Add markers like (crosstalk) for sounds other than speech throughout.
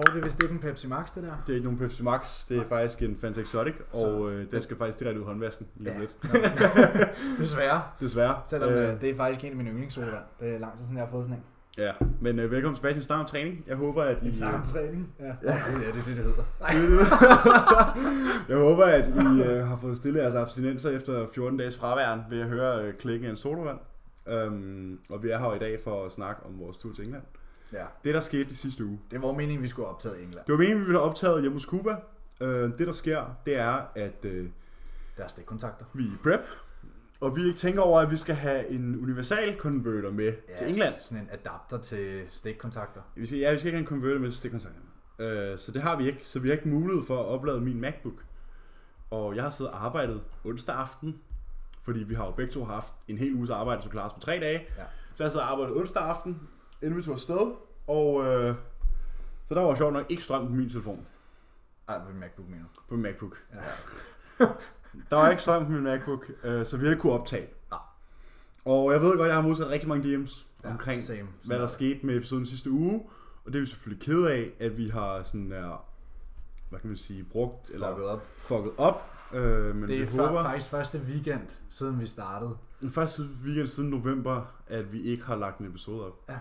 Hov, det er vist ikke en Pepsi Max, det der. Det er ikke nogen Pepsi Max, det er faktisk en Fanta Exotic, og øh, den skal faktisk direkte ud i håndvasken lige om lidt. (laughs) Desværre. Desværre. Selvom øh, Øh, det er faktisk en af mine yndlingssoda. Det er lang tid siden, jeg har fået sådan en. ja, men øh, velkommen tilbage til Snak om Træning. Jeg håber, at I, En sarmtræning. Ja. Ja. ja. det er det, det, hedder. Jeg håber, at I øh, har fået stillet jeres abstinenser efter 14 dages fraværen ved at høre øh, klikken af en sodavand. Um, og vi er her i dag for at snakke om vores tur til England. Ja. Det, der skete i sidste uge. Det var meningen, vi skulle optage i England. Det var meningen, vi ville have optaget hjemme hos Cuba. Uh, det, der sker, det er, at uh, Der er stikkontakter. vi er prep, og vi tænker over, at vi skal have en universal converter med ja, til England. Sådan en adapter til stikkontakter. Vi skal, ja, vi skal ikke have en converter med til stikkontakterne. Uh, så det har vi ikke. Så vi har ikke mulighed for at oplade min MacBook. Og jeg har siddet og arbejdet onsdag aften, fordi vi har jo begge to haft en hel uges arbejde, som klarer os på tre dage. Ja. Så jeg sad og arbejdede onsdag aften, inden vi tog afsted. Og uh, så der var sjovt nok ikke strøm på min telefon, Ej, på min MacBook mener på min MacBook. Ja. (laughs) Der var ikke strøm på min MacBook, uh, så vi har ikke kunne optage. Ja. Og jeg ved godt, at jeg har modtaget rigtig mange DM's Ja, omkring, same. hvad der skete med episoden sidste uge. Og det er vi selvfølgelig ked af, at vi har sådan der, hvad kan man sige, brugt eller Fucket op. fucket op. Øh, men Det er vi håber, faktisk første weekend, siden vi startede. den første weekend siden november, at vi ikke har lagt en episode op. Ja.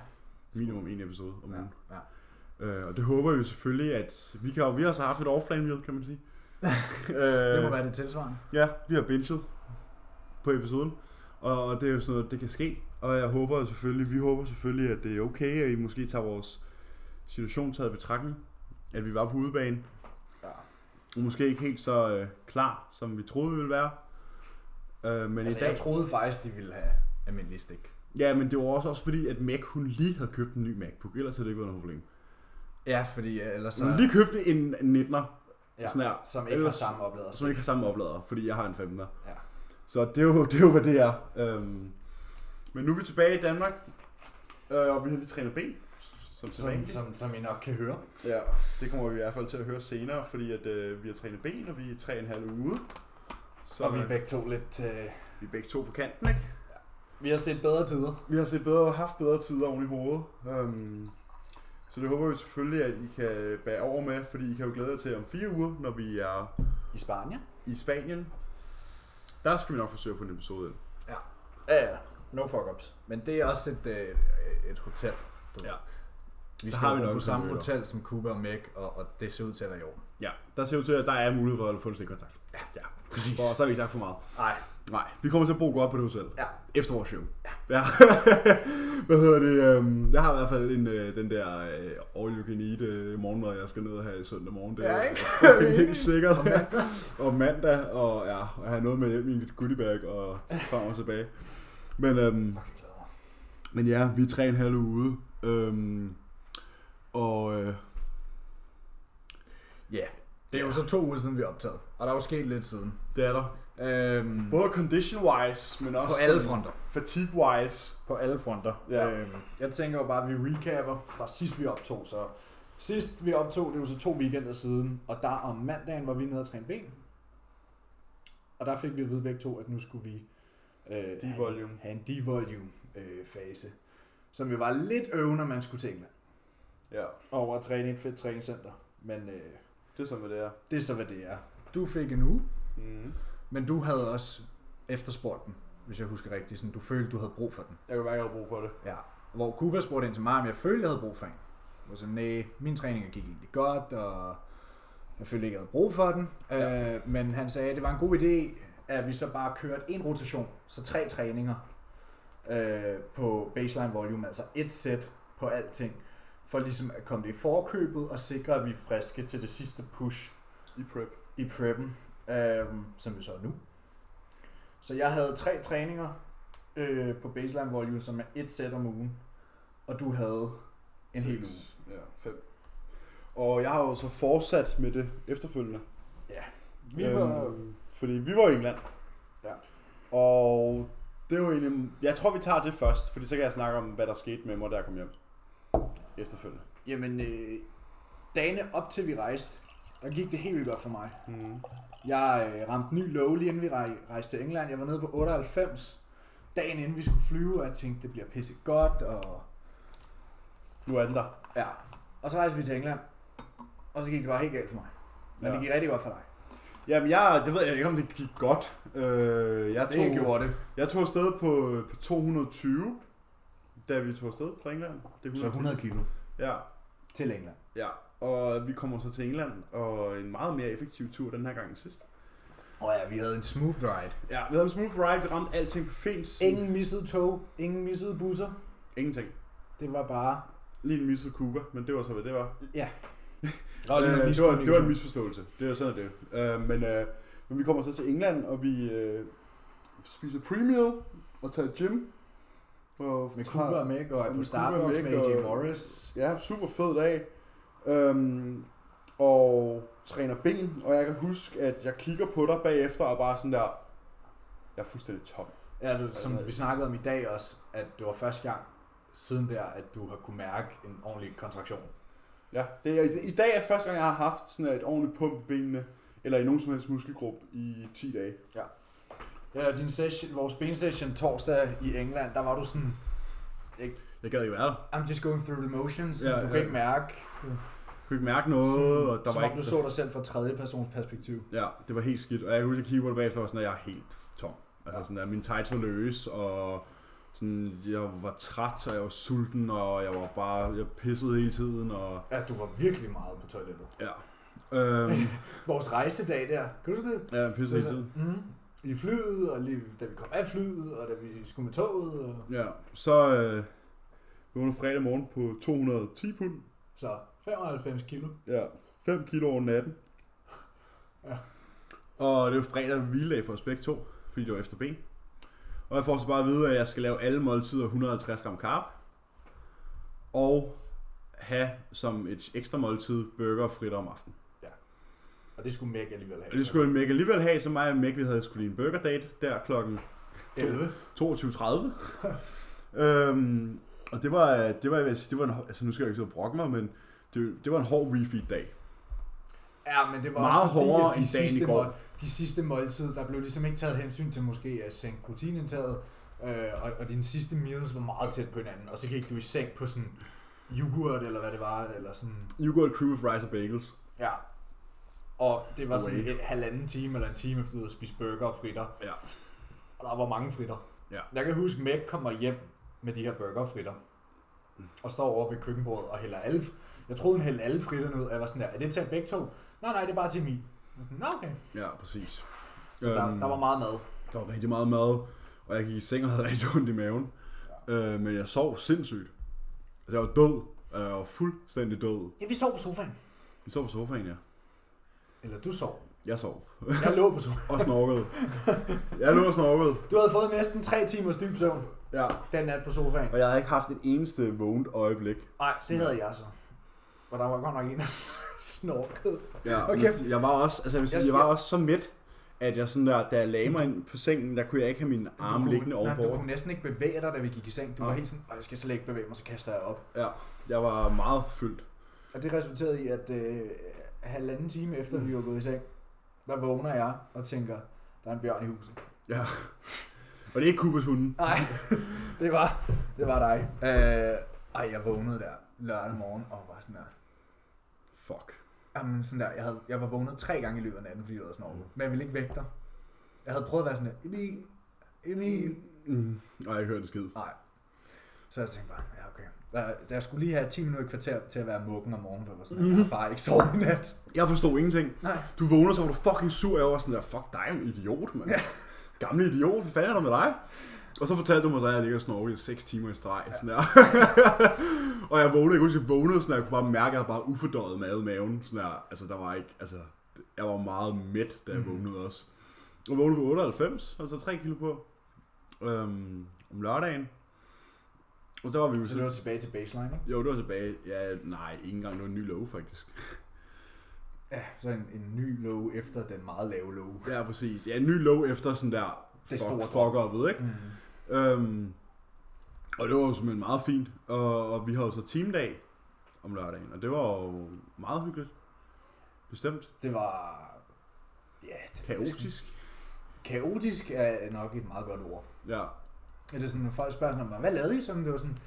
Minimum en episode om ugen. Ja. Øh, og det håber vi selvfølgelig, at vi kan vi har så haft et off-plan med, kan man sige. (laughs) Det må øh, være det tilsvarende. ja, vi har binget på episoden. Og, og det er jo sådan noget, det kan ske. Og jeg håber selvfølgelig, vi håber selvfølgelig, at det er okay, at I måske tager vores situation taget i betragtning. At vi var på udebane. Ja. Og måske ikke helt så øh, klar, som vi troede, vi ville være. Øh, men Altså, i dag... jeg troede faktisk, de ville have almindelig stik. Ja, men det var også, også fordi, at Mac, hun lige havde købt en ny MacBook. Ellers havde det ikke været noget problem. Ja, fordi øh, ellers så... Hun lige købte en 19'er, ja, sådan her. som ikke Ellers- har samme oplader. som ikke har samme oplader, fordi jeg har en 15'er. Ja. Så det er, jo, det er jo, hvad det er. Øhm, men nu er vi tilbage i Danmark, øh, og vi har lige trænet ben, som Som, som, som I nok kan høre. Ja, det kommer vi i hvert fald til at høre senere, fordi at, øh, vi har trænet ben, og vi er tre og en halv uge ude. Så og vi er begge to lidt... Øh, vi er begge to på kanten, ikke? Vi har set bedre tider. Vi har set bedre, haft bedre tider oven i hovedet. Um, så det håber vi selvfølgelig, at I kan bære over med, fordi I kan jo glæde jer til om fire uger, når vi er I Spanien. i Spanien. Der skal vi nok forsøge at få en episode ind. Ja, ja. No fuck-ups. Men det er også et, øh, et hotel. Du. Ja. Vi Der skal har vi nok på samme hotel som Cuba og Meg, og, og det ser ud til at være i orden. Ja, der ser ud til, at der er mulighed for at få en stikkontakt. Ja, ja. Præcis. Og så har vi ikke sagt for meget. Nej. Nej, vi kommer til at bo godt på det hotel. Ja. Efter vores show. Ja. ja. (laughs) Hvad hedder det? Um, jeg har i hvert fald en, uh, den der uh, all you can eat uh, morgenmad, jeg skal ned og have søndag morgen. Det Ja, er ikke? (laughs) fucking helt (laughs) sikkert. Og mandag. og mandag, og ja, og have noget med hjem i en goodiebag og frem og tilbage. Men, øhm, men ja, vi er tre en halv uge ude. Øhm, og øh, Ja. Det er jo så to uger siden, vi optaget. Og der er jo sket lidt siden. det er der. Øhm, Både condition-wise, men også på alle fronter. fatigue-wise. På alle fronter. Ja. Øhm, jeg tænker jo bare, at vi recapper fra sidst vi optog. Så sidst vi optog, det jo så to weekender siden. Og der om mandagen var vi nede og træne ben. Og der fik vi at vide begge to, at nu skulle vi øh, Devolume. have en devolume øh, fase. Som jo var lidt øve, når man skulle tænke Ja, over at træne i et fedt træningscenter. Men øh, det er sådan, hvad det er. det er så, hvad det er. Du fik en uge, Mm. Men du havde også efterspurgt den, hvis jeg husker rigtigt. Sådan, du følte, du havde brug for den. Jeg kan bare ikke have brug for det. Ja. Hvor Kuba spurgte ind til mig, om jeg følte, jeg havde brug for en. Jeg var sådan, nej, min træning gik egentlig godt, og jeg følte ikke, jeg havde brug for den. Ja. Øh, men han sagde, at det var en god idé, at vi så bare kørte en rotation, så tre træninger øh, på baseline volume, altså et sæt på alting, for ligesom at komme det i forkøbet og sikre, at vi er friske til det sidste push I prep. i preppen, øh, som vi så er nu. Så jeg havde tre træninger øh, på baseline volume, som er et sæt om ugen, og du havde en hel uge. Ja, fem. Og jeg har jo så fortsat med det efterfølgende. Vi var, Øhm, fordi vi var i England. Ja. Og det er jo egentlig... Jeg tror, vi tager det først, fordi så kan jeg snakke om, hvad der skete med mig, da jeg kom hjem. Efterfølgende. jamen, øh, dagene op til vi rejste, der gik det helt vildt godt for mig. Mm. Jeg øh, ramte ny low lige inden vi rej- rejste til England. Jeg var nede på 98 dagen inden vi skulle flyve, og jeg tænkte, det bliver pisse godt, og Nu er den der. ja. Og så rejste vi til England, og så gik det bare helt galt for mig. Men Ja. det gik rigtig godt for dig. Jamen, jeg, det ved jeg ikke, om det gik godt. Øh, jeg, Det tog, gjorde det. jeg tog afsted på, på 220, da vi tog afsted fra England. Det er Så 100 kilo Ja, til England. ja. Og vi kommer så til England, og en meget mere effektiv tur den her gang end sidst. Og ja, vi havde en smooth ride. Ja, vi havde en smooth ride, vi ramte alting på fint. Ingen missede tog, ingen missede busser. Ingenting. Det var bare... Lige en misset Cuba, men det var så, hvad det var. Ja. (laughs) Øh, Og det, var, det var en misforståelse. Det var sådan, det øh, men, øh, men vi kommer så til England, og vi øh, spiser pre-meal og tager gym. Og Med tager- Cuba og Meg og på Cuba Starbucks og med AJ og- Morris. Ja, super fed dag. Øhm, og træner ben, og jeg kan huske, at jeg kigger på dig bagefter og bare sådan der, jeg er fuldstændig tom. Ja, du, som vi snakkede om i dag også, at det var første gang siden der, at du har kunne mærke en ordentlig kontraktion. Ja, det er, i dag er første gang, jeg har haft sådan et ordentligt pump i benene, eller i nogen som helst muskelgruppe i 10 dage. Ja, din session, vores bensession torsdag i England, der var du sådan, Jeg gad ikke være der. I'm just going through the motions, Ja, ja, du kan ja. ikke mærke, du, Jeg kunne ikke mærke noget, sådan, og der som var om ikke... du så dig selv fra tredje persons perspektiv. Ja, det var helt skidt. Og jeg kan huske, at jeg kiggede på det bagefter, og var sådan, at jeg er helt tom. Altså sådan der, mine tights var løs, og sådan, jeg var træt, og jeg var sulten, og jeg var bare, jeg pissede hele tiden, og Ja, du var virkelig meget på toilettet. ja. Øhm, (laughs) Vores rejsedag der, kan du det? ja, jeg pissede hele tiden. Mm. I flyet, og lige, da vi kom af flyet, og da vi skulle med toget, og Ja, så øh, vi var fredag morgen på 210 pund. så 95 kilo. Ja, 5 kilo over natten. (laughs) Ja. Og det var fredag hviledag for os begge to, fordi det var efter ben. Og jeg får så bare at vide, at jeg skal lave alle måltider 150 gram carb. Og have som et ekstra måltid burger og fritter om aftenen. Og det skulle Meg alligevel have. Og det skulle Meg alligevel have, så mig og Meg, vi havde skulle lige en burger date der klokken 11. 22.30. (laughs) øhm, og det var, det var, det var en, altså nu skal jeg ikke så brokke mig, men det, det var en hård refeed dag. Ja, men det var Meget også fordi, hårdere at de end dagen i sidste, går. mål, de sidste måltid, der blev ligesom ikke taget hensyn til måske at sænke proteinindtaget, øh, og, og dine sidste meals var meget tæt på hinanden, og så gik du i seng på sådan yoghurt, eller hvad det var, eller sådan, Yoghurt crew of rice og bagels. ja. Og det var sådan Away. en halvanden time eller en time efter, havde spist burger og fritter, Ja. og der var mange fritter. Ja. Jeg kan huske, Meg kommer hjem med de her burger og står over ved køkkenbordet og hælder alle, jeg troede, hun hældte alle fritterne ud, og jeg var sådan der, er det til begge to? Nej, nej, det er bare til Emil. Nå, okay. Ja, præcis. Der, Øhm, der var meget mad. der var rigtig meget mad, og jeg gik i seng og havde (laughs) rigtig ondt i maven. Øh, men jeg sov sindssygt. Altså, jeg var død. Jeg var fuldstændig død. Ja, vi sov på sofaen. Jeg sov på sofaen, ja. Eller du sov. Jeg sov. Jeg lå på (laughs) sofaen. Og snorkede. Jeg lå og snorkede. Du havde fået næsten 3 timers dyb søvn Ja. den nat på sofaen. Og jeg havde ikke haft et eneste vågent øjeblik. Nej, det havde jeg så. Og der var godt nok en, der (laughs) snorkede. Ja, kæft. jeg var også, altså jeg vil sige, Jeg- jeg var også så midt, at jeg sådan der, da jeg lagde mig ind på sengen, der kunne jeg ikke have arme kunne- liggende nej, ovenpå. Du kunne næsten ikke bevæge dig, da vi gik i seng. Du var Nej. helt sådan, "Ej, jeg skal slet ikke bevæge mig, så kaster jeg op. Ja, jeg var meget fyldt. Og det resulterede i, at øh, halvanden time efter vi var gået i seng, der vågner jeg og tænker, der er en bjørn i huset. Ja. Og det er ikke Kubas hunde. Nej, (laughs) det var, det var dig. Øh, ej, jeg vågnede der lørdag morgen og var sådan der, Fuck. Jamen, sådan der, jeg, havde, jeg var vågnet tre gange i løbet af natten, fordi jeg havde snorket. Men jeg ville ikke vække dig. Jeg havde prøvet at være sådan der, Emil, Emil. Mm. Og jeg har ikke hørt skid. Nej. Så jeg tænkte bare, ja okay. Jeg, jeg skulle lige have 10 minutter i kvarter til at være mukken om morgenen, for jeg var sådan, mm. jeg har bare ikke sovet i nat. Jeg forstod ingenting. Nej. Du vågner, så var du fucking sur. Jeg var sådan der, fuck dig, en idiot, mand. Gamle idiot, hvad fanden er der med dig? Og så fortalte du mig så, at jeg ligger og i 6 timer i streg. Ja. Sådan der. (laughs) og jeg vågnede, jeg kunne huske, jeg vågnede, sådan, der, jeg kunne bare mærke, at jeg bare ufordøjet mad i maven. Sådan der, altså, der var ikke, altså, jeg var meget mæt, da jeg Mhm. vågnede også. Og vågnede på 98, altså 3 kilo på. Øhm, om lørdagen. Og der var vi jo Så det var tilbage til baseline, ikke? Jo, det var tilbage. Ja, nej, ikke engang. Det var en ny lov, faktisk. Ja, så en, en ny low efter den meget lave low. Ja, præcis. Ja, en ny lov efter sådan der Det fuck, store fuck up, ikke? Mm. Øhm, og det var jo simpelthen meget fint. Og, og vi havde så teamdag om lørdagen, og det var jo meget hyggeligt. Bestemt. Det var... Ja, det Kaotisk. Kaotisk er nok et meget godt ord. Ja. Ja, det er sådan, når folk spørger sådan, hvad lavede I så? Men Det var sådan,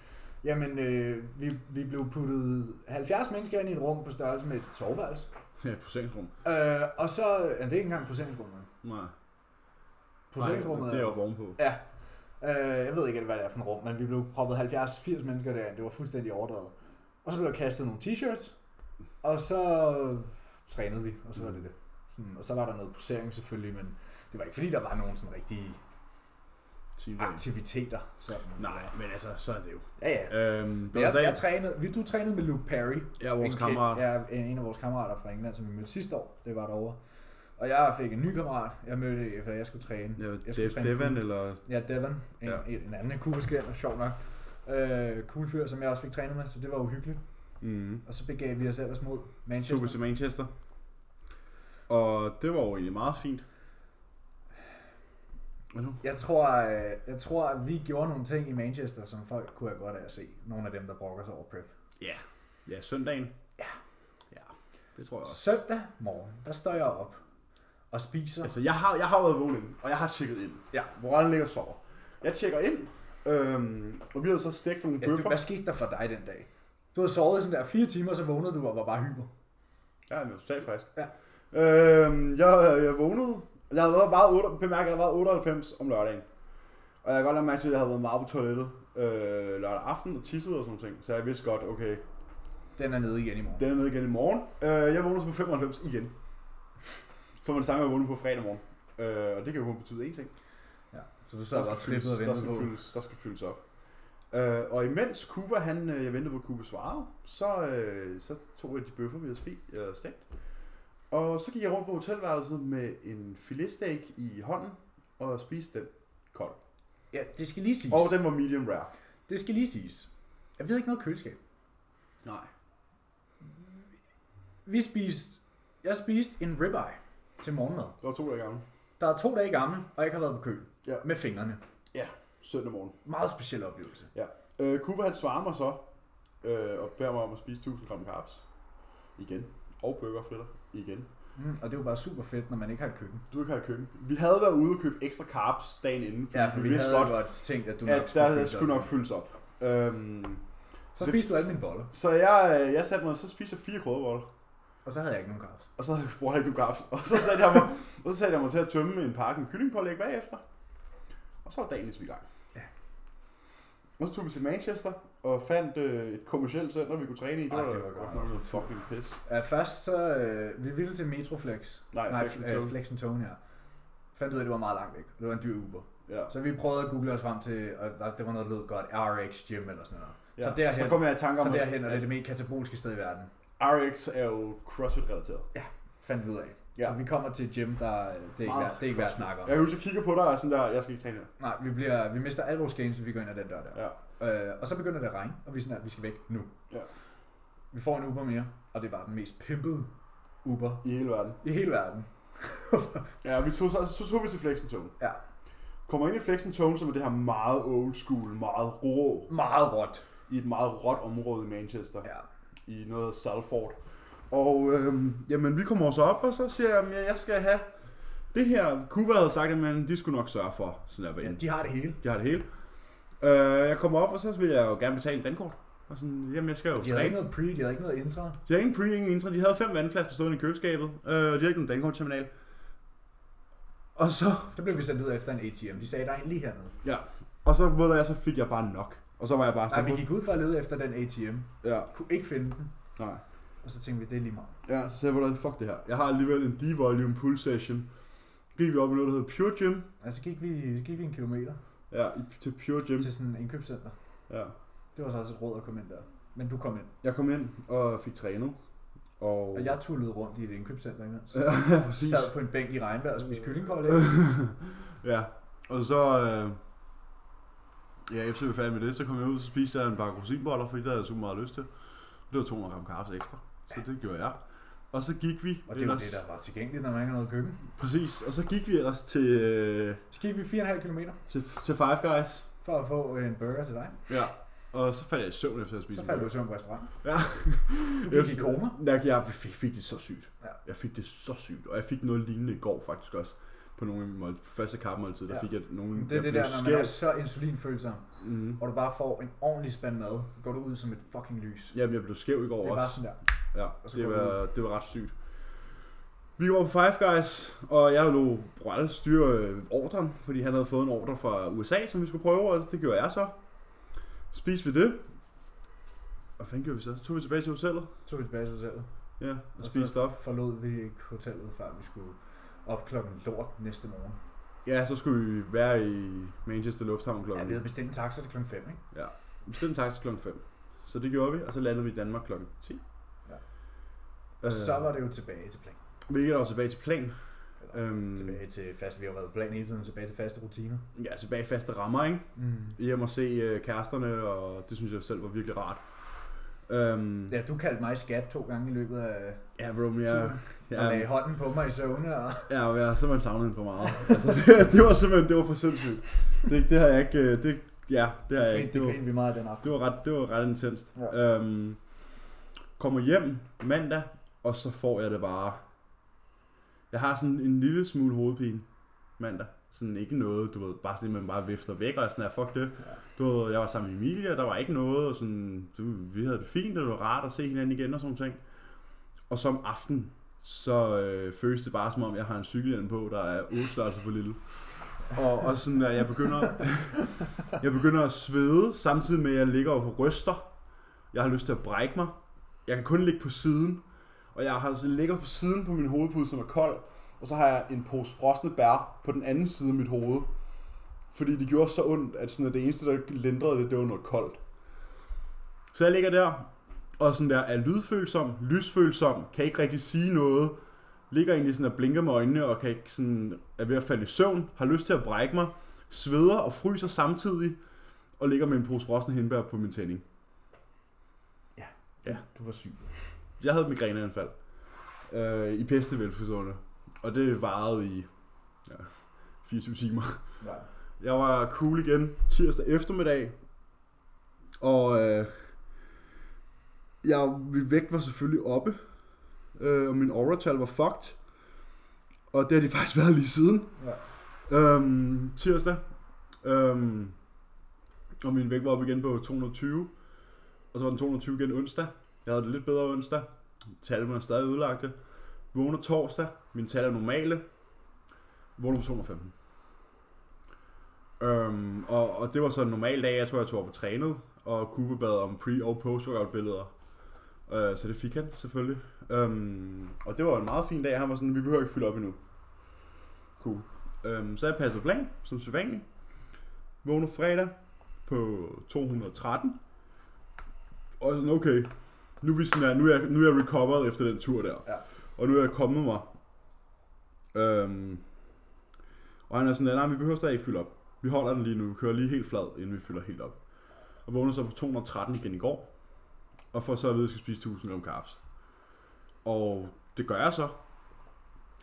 Jamen, øh, vi, vi blev puttet 70 mennesker ind i et rum på størrelse med et soveværelse. Ja, poseringsrum. Øh, og så, ja, det er ikke engang poseringsrummet. Nej. Poseringsrummet Nej, det er oppe ovenpå. Ja. Øh, jeg ved ikke, hvad det er for en rum, men vi blev proppet 70-80 mennesker der. Det var fuldstændig overdrevet. Og så blev der kastet nogle t-shirts, og så trænede vi, og så var det det. Sådan, og så var der noget posering selvfølgelig, men det var ikke fordi, der var nogen sådan rigtige Teamwork. aktiviteter. Sådan. Nej, men altså, så er det jo. Ja, ja. Øhm, det jeg, jeg trænede, vi, du trænede med Luke Perry. jeg er vores en, kammerat. Ja, en, en af vores kammerater fra England, som vi mødte sidste år. Det var derovre. Og jeg fik en ny kammerat, jeg mødte, for jeg skulle træne. Ja, jeg Dev, skulle træne Devan pool. eller... Ja, Devon. En, Ja. ja. en anden kugleskær, sjov nok. Øh, cool fyr, som jeg også fik trænet med, så det var uhyggeligt. Mm. Og så begav vi os ellers mod Manchester. vi til Manchester. Og det var jo egentlig meget fint. Jeg tror, øh, jeg tror, at vi gjorde nogle ting i Manchester, som folk kunne have godt af at se. Nogle af dem, der brokker sig over prep. Ja, ja søndagen. Ja. Ja, det tror jeg også. Søndag morgen, der står jeg op og spiser. Altså, jeg har, jeg har været vågen og jeg har tjekket ind. Ja. Hvor han ligger og sover. Jeg tjekker ind, øhm, og vi havde så stegt nogle Ja, du, bøffer. hvad skete der for dig den dag? Du havde sovet sådan der fire timer, så vågnede du og var bare hyper. Ja, jeg er totalt frisk. Ja. Øhm, jeg, jeg vågnede. Jeg havde været meget, 8, bemærket, at jeg havde været 98 om lørdagen. Og jeg kan godt lade mærke til, at jeg havde været meget på toilettet øh, lørdag aften og tisset og sådan noget. Så jeg vidste godt, okay, Den er nede igen i morgen. den er nede igen i morgen. Øh, jeg vågnede så på 95 igen. Så var det samme, jeg vågnede på fredag morgen. Øh, og det kan jo kun betyde én ting. Ja. Så du sad bare trippet og der ventede på. fyldes, der skal fyldes op. Øh, og imens Kuba, han, øh, jeg ventede på, at Kuba svarede, så, øh, så tog jeg de bøffer, vi havde spist, øh, stegt. Og så gik jeg rundt på hotelværelset med en filetsteak i hånden, og spiste den kold. Ja, det skal lige siges. Og den var medium rare. Det skal lige siges. Jeg ved ikke noget køleskab. Nej. Vi spiste, jeg spiste en ribeye til morgenmad. Det var to dage gammel. Der er to dage gammel, og jeg ikke har været på køl. Ja. Med fingrene. Søndag morgen. Meget speciel oplevelse. Øh, Kuba han svarer mig så, øh, og beder mig om at spise 1000 gram carbs. Igen. Og burgerfritter. Igen. Mm, og det var bare super fedt, når man ikke har et køkken. Du ikke har et køkken. Vi havde været ude og købe ekstra carbs dagen inden, Ja, for vi, vidste havde godt tænkt, at du nok at skulle der skulle op. nok fyldes op. Øhm, Så spiste du alle mine boller, så jeg, øh, jeg satte mig, så spiste jeg fire krydderboller, og så havde jeg ikke nogen carbs. og så bruger jeg ikke nogen carbs. Og så satte jeg mig, og så satte jeg mig til at tømme en pakke med kyllingpålæg bagefter. Og så var dagen ligesom i gang. Ja. Og så tog vi til Manchester og fandt øh, et kommersielt center, vi kunne træne i. Det, Ej, var, det var godt nok noget fucking pis. Ja, først så, øh, vi ville til Metroflex. Nej, Nej, Flex øh, Tone. Ja. Fandt ud af, at det var meget langt væk. Det var en dyr Uber. Ja. Så vi prøvede at google os frem til, og det var noget, der lød godt, RX Gym eller sådan noget. ja. Så derhen, så kom jeg i tanke om, så derhen, og det er det mest katabolske sted i verden. RX er jo CrossFit-relateret. Fandt vi ud af. Ja. Så vi kommer til et gym, der det er ikke, Meget værd, det er ikke værd at snakke om. Jeg husker, jeg kigger på dig og sådan der, jeg skal ikke træne her. Nej, vi, bliver, vi mister alle vores games, hvis vi går ind ad den dør der. Ja. Øh, og så begynder det at regne, og vi er sådan, at vi skal væk nu. Ja. Vi får en Uber mere, og det er bare den mest pimpede Uber I hele verden. i hele verden. (laughs) Ja, vi tog, så, så tog vi til Flex and Tone. Ja. Kommer ind i Flex and Tone, som er det her meget old school, meget rå, Meget råt. i et meget råt område i Manchester, Ja. i noget Salford. Og øhm, jamen, vi kommer så op, og så siger jeg, at jeg skal have det her. Cuba havde sagt, at man, de skulle nok sørge for, sådan der ja, de har det hele. De har det hele. Øh, jeg kommer op, og så vil jeg jo gerne betale en dankort. Og sådan, jamen jeg skal jo De havde ikke noget pre, de havde ikke noget intro. De havde ingen pre, ingen intro. De havde fem vandflasker stående i køleskabet. Øh, og de havde ikke nogen dankortterminal. Og så, Så blev vi sendt ud efter en ATM. De sagde, der er en lige hernede. ja. Og så, ved jeg, så fik jeg bare nok. Og så var jeg bare Nej, vi gik ud for at lede efter den ATM. ja, Kunne ikke finde den. nej. Og så tænkte vi, det er lige meget. Ja, så sagde jeg, "Ved du, fuck det her. Jeg har alligevel en D-volume pull session. Gik vi op i noget, der hedder Pure Gym. Altså gik vi, gik vi en kilometer Ja, til Pure Gym. til sådan en indkøbscenter. Ja. Det var så også et råd at komme ind der. Men du kom ind. Jeg kom ind og fik trænet. Og, Og jeg tullede rundt i et indkøbscenter imens. (laughs) Ja, præcis. Sad på en bænk i regnvejr og spiste kyllingpålæg. (laughs) ja, og så... Øh, ja, efter vi var færdige med det, så kom jeg ud og spiste jeg en bakke rosinboller, fordi det havde jeg super meget lyst til. Det var 200 gram carbs ekstra, så det gjorde jeg. Og så gik vi Og det var det, der var tilgængeligt, når man ikke noget køkken. Præcis, og så gik vi ellers til, øh, Så gik vi 4,5 km til, til Five Guys. for at få en burger til dig. Ja. Og så faldt jeg i søvn efter at spise Så faldt du i søvn på restaurant. Ja. Du gik i koma. Jeg, jeg fik, fik det så sygt. Ja. Jeg fik det så sygt, og jeg fik noget lignende i går faktisk også. på nogle af mine mål, første kampmåltid, der Ja. fik jeg nogle... Det er jeg det blev der, når man skæv. er så insulinfølsom, Mhm. og du bare får en ordentlig spand mad, går du ud som et fucking lys. Jamen, jeg blev skæv i går Det er også. bare sådan der. Ja, så det går var, det var ret sygt. Vi var på Five Guys, og jeg lå Brolle styre øh, ordren, fordi han havde fået en ordre fra USA, som vi skulle prøve, og det gjorde jeg så. Spiste vi det. Og hvad fanden gjorde vi så? Tog vi tilbage til hotellet. Tog vi tilbage til hotellet. Ja, og, Og spiste op. forlod vi ikke hotellet, før vi skulle op klokken lort næste morgen. Ja, så skulle vi være i Manchester Lufthavn Ja, klokken. vi havde bestilt en taxa til klokken 5, ikke? Ja, vi bestilte en taxa klokken 5. Så det gjorde vi, og så landede vi i Danmark klokken 10. Og så var det jo tilbage til plan. Hvilket var tilbage til plan. Eller Øhm, tilbage til fast, vi har været på plan hele tiden, tilbage til faste rutiner. Ja, tilbage i faste rammer, ikke? Mm. Hjem og se øh, kæresterne, og det synes jeg selv var virkelig rart. Øhm, Ja, du kaldte mig skat to gange i løbet af ja, bro, men jeg, og ja, lagde hånden på mig i søvne, og ja, jeg har simpelthen savnet hende for meget. altså, (laughs) det, det, var simpelthen, det var for sindssygt. Det, det har jeg ikke, øh, det, ja, det har jeg ikke. det Det var, vi meget den aften. det var ret, det var ret intenst. Ja. Øhm, kommer hjem mandag, og så får jeg det bare... Jeg har sådan en lille smule hovedpine mandag. Sådan ikke noget, du ved, bare sådan, man bare vifter væk, og sådan her, fuck det. Du ved, jeg var sammen med Emilia, der var ikke noget, og sådan, du, vi havde det fint, og det var rart at se hinanden igen og sådan ting. Og som aften, så øh, føles det bare som om, jeg har en cykelhjelm på, der er 8 størrelser for lille. Og, og sådan, at jeg begynder, (laughs) jeg begynder at svede, samtidig med, at jeg ligger og ryster. Jeg har lyst til at brække mig. Jeg kan kun ligge på siden. Og jeg har sådan, ligger på siden på min hovedpude, som er kold. Og så har jeg en pose frosne bær på den anden side af mit hoved. Fordi det gjorde så ondt, at, sådan, at det eneste, der lindrede det, det var noget koldt. Så jeg ligger der, og sådan der er lydfølsom, lysfølsom, kan ikke rigtig sige noget. Ligger egentlig sådan og blinker med øjnene, og kan ikke sådan, er ved at falde i søvn. Har lyst til at brække mig. Sveder og fryser samtidig. Og ligger med en pose frosne hindbær på min tænding. Ja. Du var syg. Jeg havde et migræneanfald øh, i pestevelfødsårene, og det varede i ja, 24 timer. Ja. Jeg var cool igen tirsdag eftermiddag, og øh, jeg, min vægt var selvfølgelig oppe, øh, og min auratal var fucked, og det har de (laughs) faktisk været lige siden. Ja. Øhm, tirsdag. Øhm, og min vægt var oppe igen på 220. Og så var den 220 igen onsdag. Jeg havde det lidt bedre onsdag. Tallene er stadig ødelagte. Vågner torsdag. Mine tal er normale. Vågner på 215. Øhm, og, og det var så en normal dag. Jeg tror, jeg tog op og trænede. Og Cooper bad om pre- og post-workout billeder. Øh, så det fik han selvfølgelig. Øhm, og det var en meget fin dag. Han var sådan, vi behøver ikke fylde op endnu. Cool. Øhm, så jeg passede plan, som sædvanligt. Vågner fredag på 213. Og sådan, okay, nu er, vi sådan her, nu er, jeg, nu er jeg recovered efter den tur der. Ja. Og nu er jeg kommet mig. Øhm, og han er sådan, nej, vi behøver stadig ikke fylde op. Vi holder den lige nu, vi kører lige helt flad, inden vi fylder helt op. Og vågner så på 213 igen i går. Og får så at vide, at jeg skal spise 1000 gram carbs. Og det gør jeg så.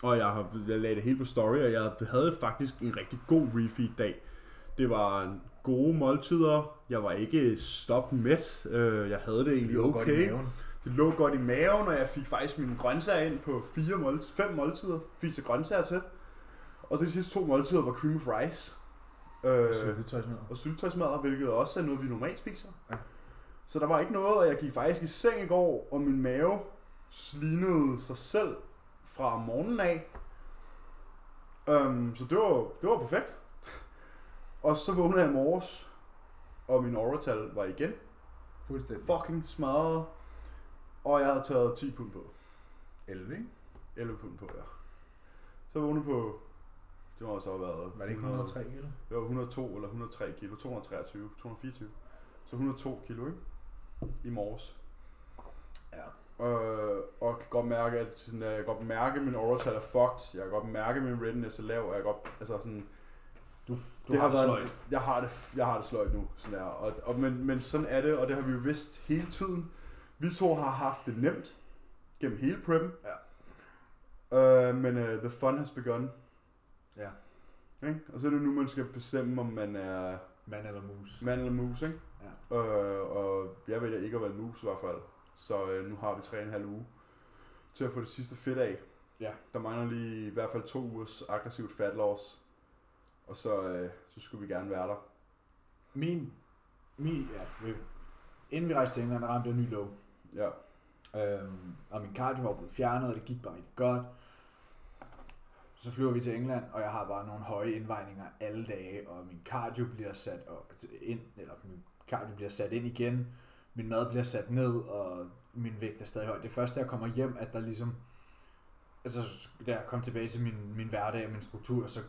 Og jeg, har, jeg lagde det helt på story, og jeg havde faktisk en rigtig god refeed dag. Det var gode måltider. Jeg var ikke stop mæt. Øh, Jeg havde det egentlig Det var godt i okay. maven. Det lå godt i maven, og jeg fik faktisk mine grøntsager ind på fire målt- fem måltider. Spiste grøntsager til. Og så de sidste to måltider var cream of rice. Øh, Syltetøjsmad. og syltetøjsmadder, hvilket også er noget, vi normalt spiser. Ja. Så der var ikke noget, og jeg gik faktisk i seng i går, og min mave slinede sig selv fra morgenen af. Um, så det var, det var perfekt. Og så vågnede jeg i morges, og min auratal var igen Fuldstændig. fucking smadret. Og jeg havde taget 10 pund på. 11, ikke? 11 pund på, ja. Så vågnede på, det må så have været... Var det ikke 103 kilo? Det var 102 eller 103 kilo, 223, 224. Så 102 kilo, ikke? I morges. Ja. Øh, og kan godt mærke, at sådan, jeg kan godt mærke, at min oral er fucked. Jeg kan godt mærke, at min readiness er lav. Og jeg kan godt, altså sådan, Du, du det har, har været, sløjt. jeg har det, jeg har det sløjt nu, sådan er. Og, og, men, men sådan er det, og det har vi jo vidst hele tiden. Vi to har haft det nemt gennem hele preppen. Ja. Uh, men uh, the fun has begun. Ja. Ikke? Og så er det nu, man skal bestemme, om man er Mand eller mus. mand eller mus. Ikke? Ja. Uh, og jeg vælger ikke at være en mus i hvert fald. Så uh, nu har vi tre og en halv uge til at få det sidste fedt af. Ja. Der mangler lige i hvert fald to ugers aggressivt fat loss. Og så, øh, så skulle vi gerne være der. Min, min, ja, vi, inden vi rejste til England, ramte jeg en ny low. Ja. Øhm, og min cardio var blevet fjernet, og det gik bare rigtig godt. Så flyver vi til England, og jeg har bare nogle høje indvejninger alle dage, og min cardio bliver sat ind, eller min cardio bliver sat ind igen, min mad bliver sat ned, og min vægt er stadig høj. Det første, jeg kommer hjem, at der ligesom, altså da jeg kom tilbage til min, min hverdag og min struktur, så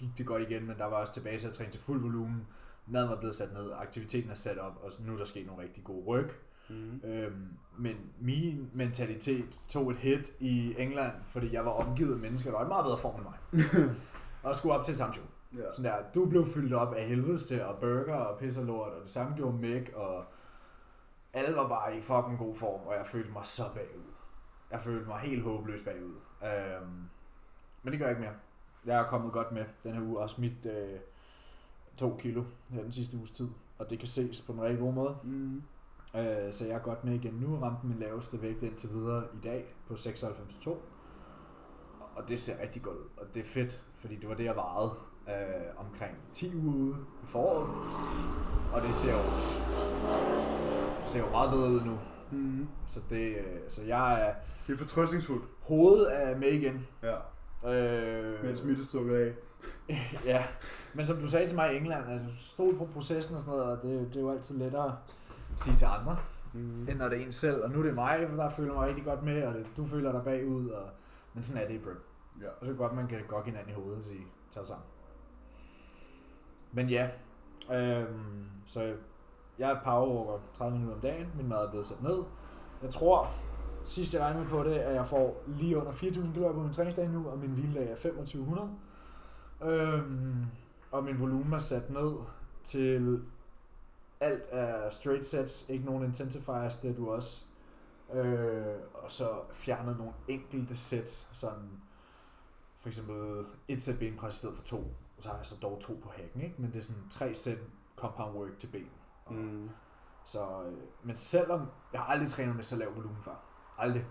gik det godt igen, men der var også tilbage til at træne til fuld volumen. Maden var blevet sat ned, aktiviteten er sat op, og nu er der sket nogle rigtig gode ryg. Mm. Øhm, men min mentalitet tog et hit i England, fordi jeg var omgivet af mennesker, der var i meget bedre form end mig. (laughs) og skulle op til samme show. Ja. Sådan der, du blev fyldt op af helvedes til, og burger og pis og lort, og det samme gjorde Mick, og alle var bare i fucking god form, og jeg følte mig så bagud. Jeg følte mig helt håbløs bagud. Øhm, men det gør jeg ikke mere. Jeg er kommet godt med den her uge, og smidt øh, to kilo her den sidste uges tid, og det kan ses på en rigtig god måde. Mm. Øh, så jeg er godt med igen. Nu ramte min laveste vægt indtil videre i dag på 96,2. Og det ser rigtig godt ud. Og det er fedt, fordi det var det, jeg vejede øh, omkring 10 uger ude i foråret. Og det ser jo, ser jo meget bedre ud nu. Mm. Så, det, øh, så jeg er Det er fortrøstningsfuldt. hovedet er med igen. Ja. Øh, Mens mit er stukket af. (laughs) ja, men som du sagde til mig i England, at du stod på processen og sådan noget, og det, det er jo altid lettere at sige til andre, Mm. end når det er en selv. Og nu er det mig, der føler mig rigtig godt med, og det, du føler dig bagud. Og, men sådan er det i prep. Ja. Og så godt, man kan godt hinanden i hovedet og sige, tag sammen. Men ja, øhm, så jeg er powerwalker 30 minutter om dagen. Min mad er blevet sat ned. Jeg tror, sidst jeg regnede på det, at jeg får lige under 4.000 kalorier på min træningsdag nu, og min hviledag er 2500. Øhm, og min volumen er sat ned til alt er straight sets, ikke nogen intensifiers, det er du også. Øh, og så fjernet nogle enkelte sets, sådan for eksempel et sæt benpres i stedet for to, og så har jeg så dog to på hækken, ikke? men det er sådan tre sæt compound work til ben. Og, Mm. Så, øh, men selvom, jeg har aldrig trænet med så lav volumen før, aldrig,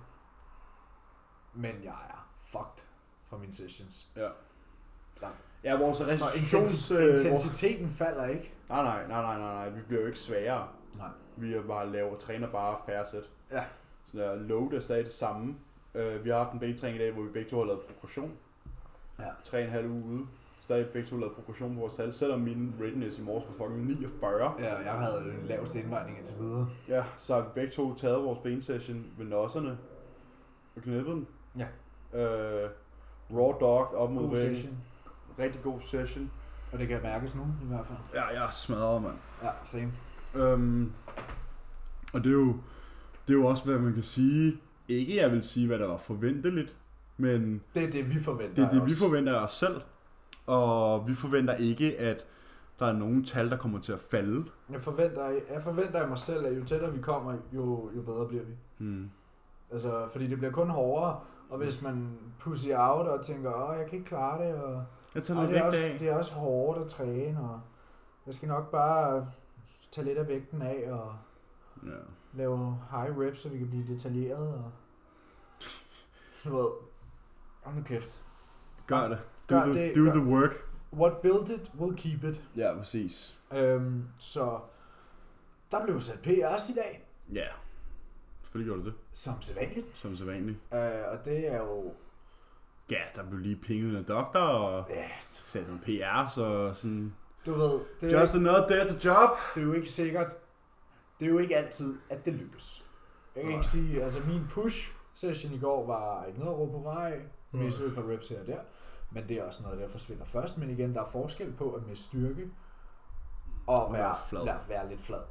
men jeg er fucked fra mine sessions. Ja. Ja. Ja, vores Så restitutions... intensi- øh, intensiteten falder ikke. Nej, nej, nej, nej, nej, nej. Vi bliver jo ikke svagere. Nej. Vi er bare laver, træner bare færre sæt. Ja. Så der load er stadig det samme. Uh, vi har haft en bentræning i dag, hvor vi begge to har lavet progression. Ja. Tre og en halv uge ude. Stadig begge to lavet progression på vores tal. Selvom min readiness i morges var fucking 49. Ja, jeg havde den laveste indvejning indtil videre. Ja, så har vi begge to taget vores bensession ved nosserne og knippet den. Ja. Uh, raw dog op mod God væggen. session. Rigtig god session. Og det kan mærkes nu, i hvert fald. Ja, jeg er smadret, mand. Ja, same. Øhm, og det er, jo, det er jo også, hvad man kan sige. Ikke jeg vil sige, hvad der var forventeligt, men Det er det, vi forventer det er det, vi forventer af os selv. Og vi forventer ikke, at der er nogen tal, der kommer til at falde. Jeg forventer, jeg forventer af mig selv, at jo tættere vi kommer, jo, jo bedre bliver vi. Hmm. Altså, fordi det bliver kun hårdere, og hvis man pussy out og tænker, åh, jeg kan ikke klare det, og Jeg tager og det, er også, af. det er også hårdt at træne, og jeg skal nok bare tage lidt af vægten af, og Ja. lave high reps, så vi kan blive detaljeret, og du ved, hold nu kæft. Gør det. Do, Gør the, det, do gør- the work. What built it will keep it. Ja, præcis. Øhm, så der blev sat PR's i dag, Ja. Selvfølgelig gjorde det det, som sædvanligt. som så vanligt. Øh, og det er jo... Ja, der blev lige pinget af doktor og Ja, sat nogle PR, så sådan... du ved, det er, Just another day at the job. det er jo ikke sikkert... Det er jo ikke altid, at det lykkes. Jeg kan Nej. ikke sige, altså min push session i går var ikke noget at råbe af. Nej. Missede et par reps her og der. Men det er også noget, der forsvinder først. Men igen, der er forskel på at miste styrke og Og være, være flad. Være, være lidt flad.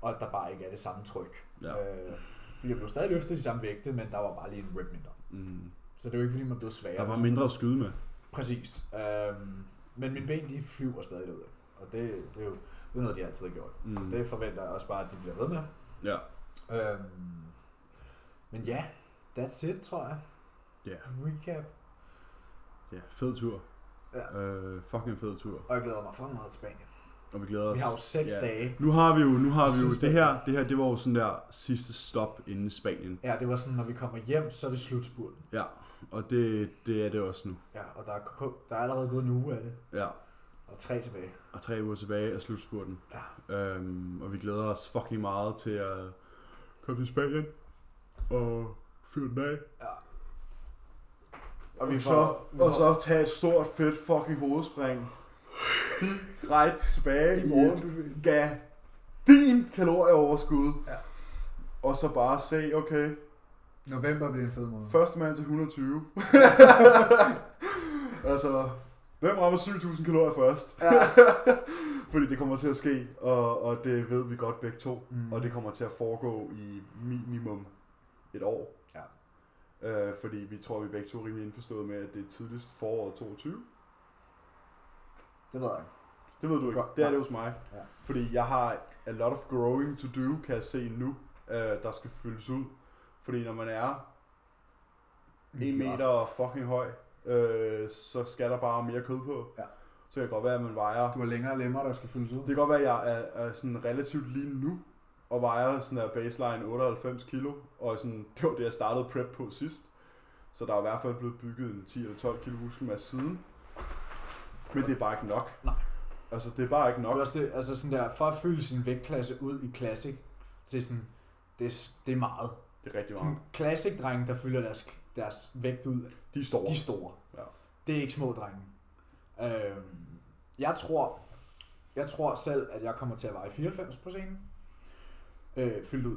Og at der bare ikke er det samme tryk. Ja. Øh, fordi jeg blev stadig løftet de samme vægte, men der var bare lige en rep mindre. Mm. Så det er jo ikke, fordi man blevet svagere. Der var mindre at skyde med. Præcis. Øhm, men mine ben, de flyver stadig derud. Og det, det, er jo det er noget, de altid har gjort. Mm. Det forventer jeg også bare, at de bliver ved med. Ja. Øhm, men ja, that's it, tror jeg. Ja. Recap. Ja, fed tur. Ja. Øh, fucking fed tur. Og jeg glæder mig fucking meget til Spanien. Og vi glæder os. Vi har jo seks ja. dage. Nu har vi jo, nu har vi jo det her, det her, det var jo sådan der sidste stop inden Spanien. Ja, det var sådan, når vi kommer hjem, så er det slutspurten. Ja, og det, det er det også nu. Ja, og der er, der er allerede gået en uge af det. Ja, Og tre tilbage. og tre uger tilbage af slutspurten. Ja. Øhm, og vi glæder os fucking meget til at komme til Spanien og fyre den af. Ja. Og, vi får- så, vi og får- så tage et stort fedt fucking hovedspring. Direkte tilbage I morgen. et ga din kalorieoverskud. Ja. Og så bare se, okay, November bliver en fed måned. første mand til 120. (laughs) altså, hvem rammer 7000 kalorier først? Ja. (laughs) Fordi det kommer til at ske, og, og det ved vi godt begge to. Mm. Og det kommer til at foregå i minimum et år. Øh, fordi vi tror, vi begge to er rimelig indforstået med, at det er tidligst foråret 22. Det ved jeg ikke. Det ved du ikke. Det er det hos mig. Ja. Fordi jeg har a lot of growing to do, kan jeg se nu, øh, der skal fyldes ud. Fordi når man er 1 meter fucking høj, øh, så skal der bare mere kød på. Ja. Så det kan godt være, at man vejer... Du har længere lemmer, der skal fyldes ud. Det kan godt være, at jeg er, er sådan relativt lige nu, og vejer sådan der baseline 98 kilo, og sådan, (laughs) det var det, jeg startede prep på sidst. Så der er i hvert fald blevet bygget en 10 eller 12 kilo muskelmasse siden. Men det er bare ikke nok. Nej. Altså, det er bare ikke Det nok. er også det, altså sådan der, for at fylde sin vægtklasse ud i Classic, det er sådan, det er, det er meget. Det er rigtig Sådan meget. Classic-drenge, der fylder deres, deres vægt ud, De er store. de er store. Ja. Det er ikke små drenge. Øhm, jeg tror, jeg tror selv, at jeg kommer til at veje 94 på scenen. Øh, fyldt ud.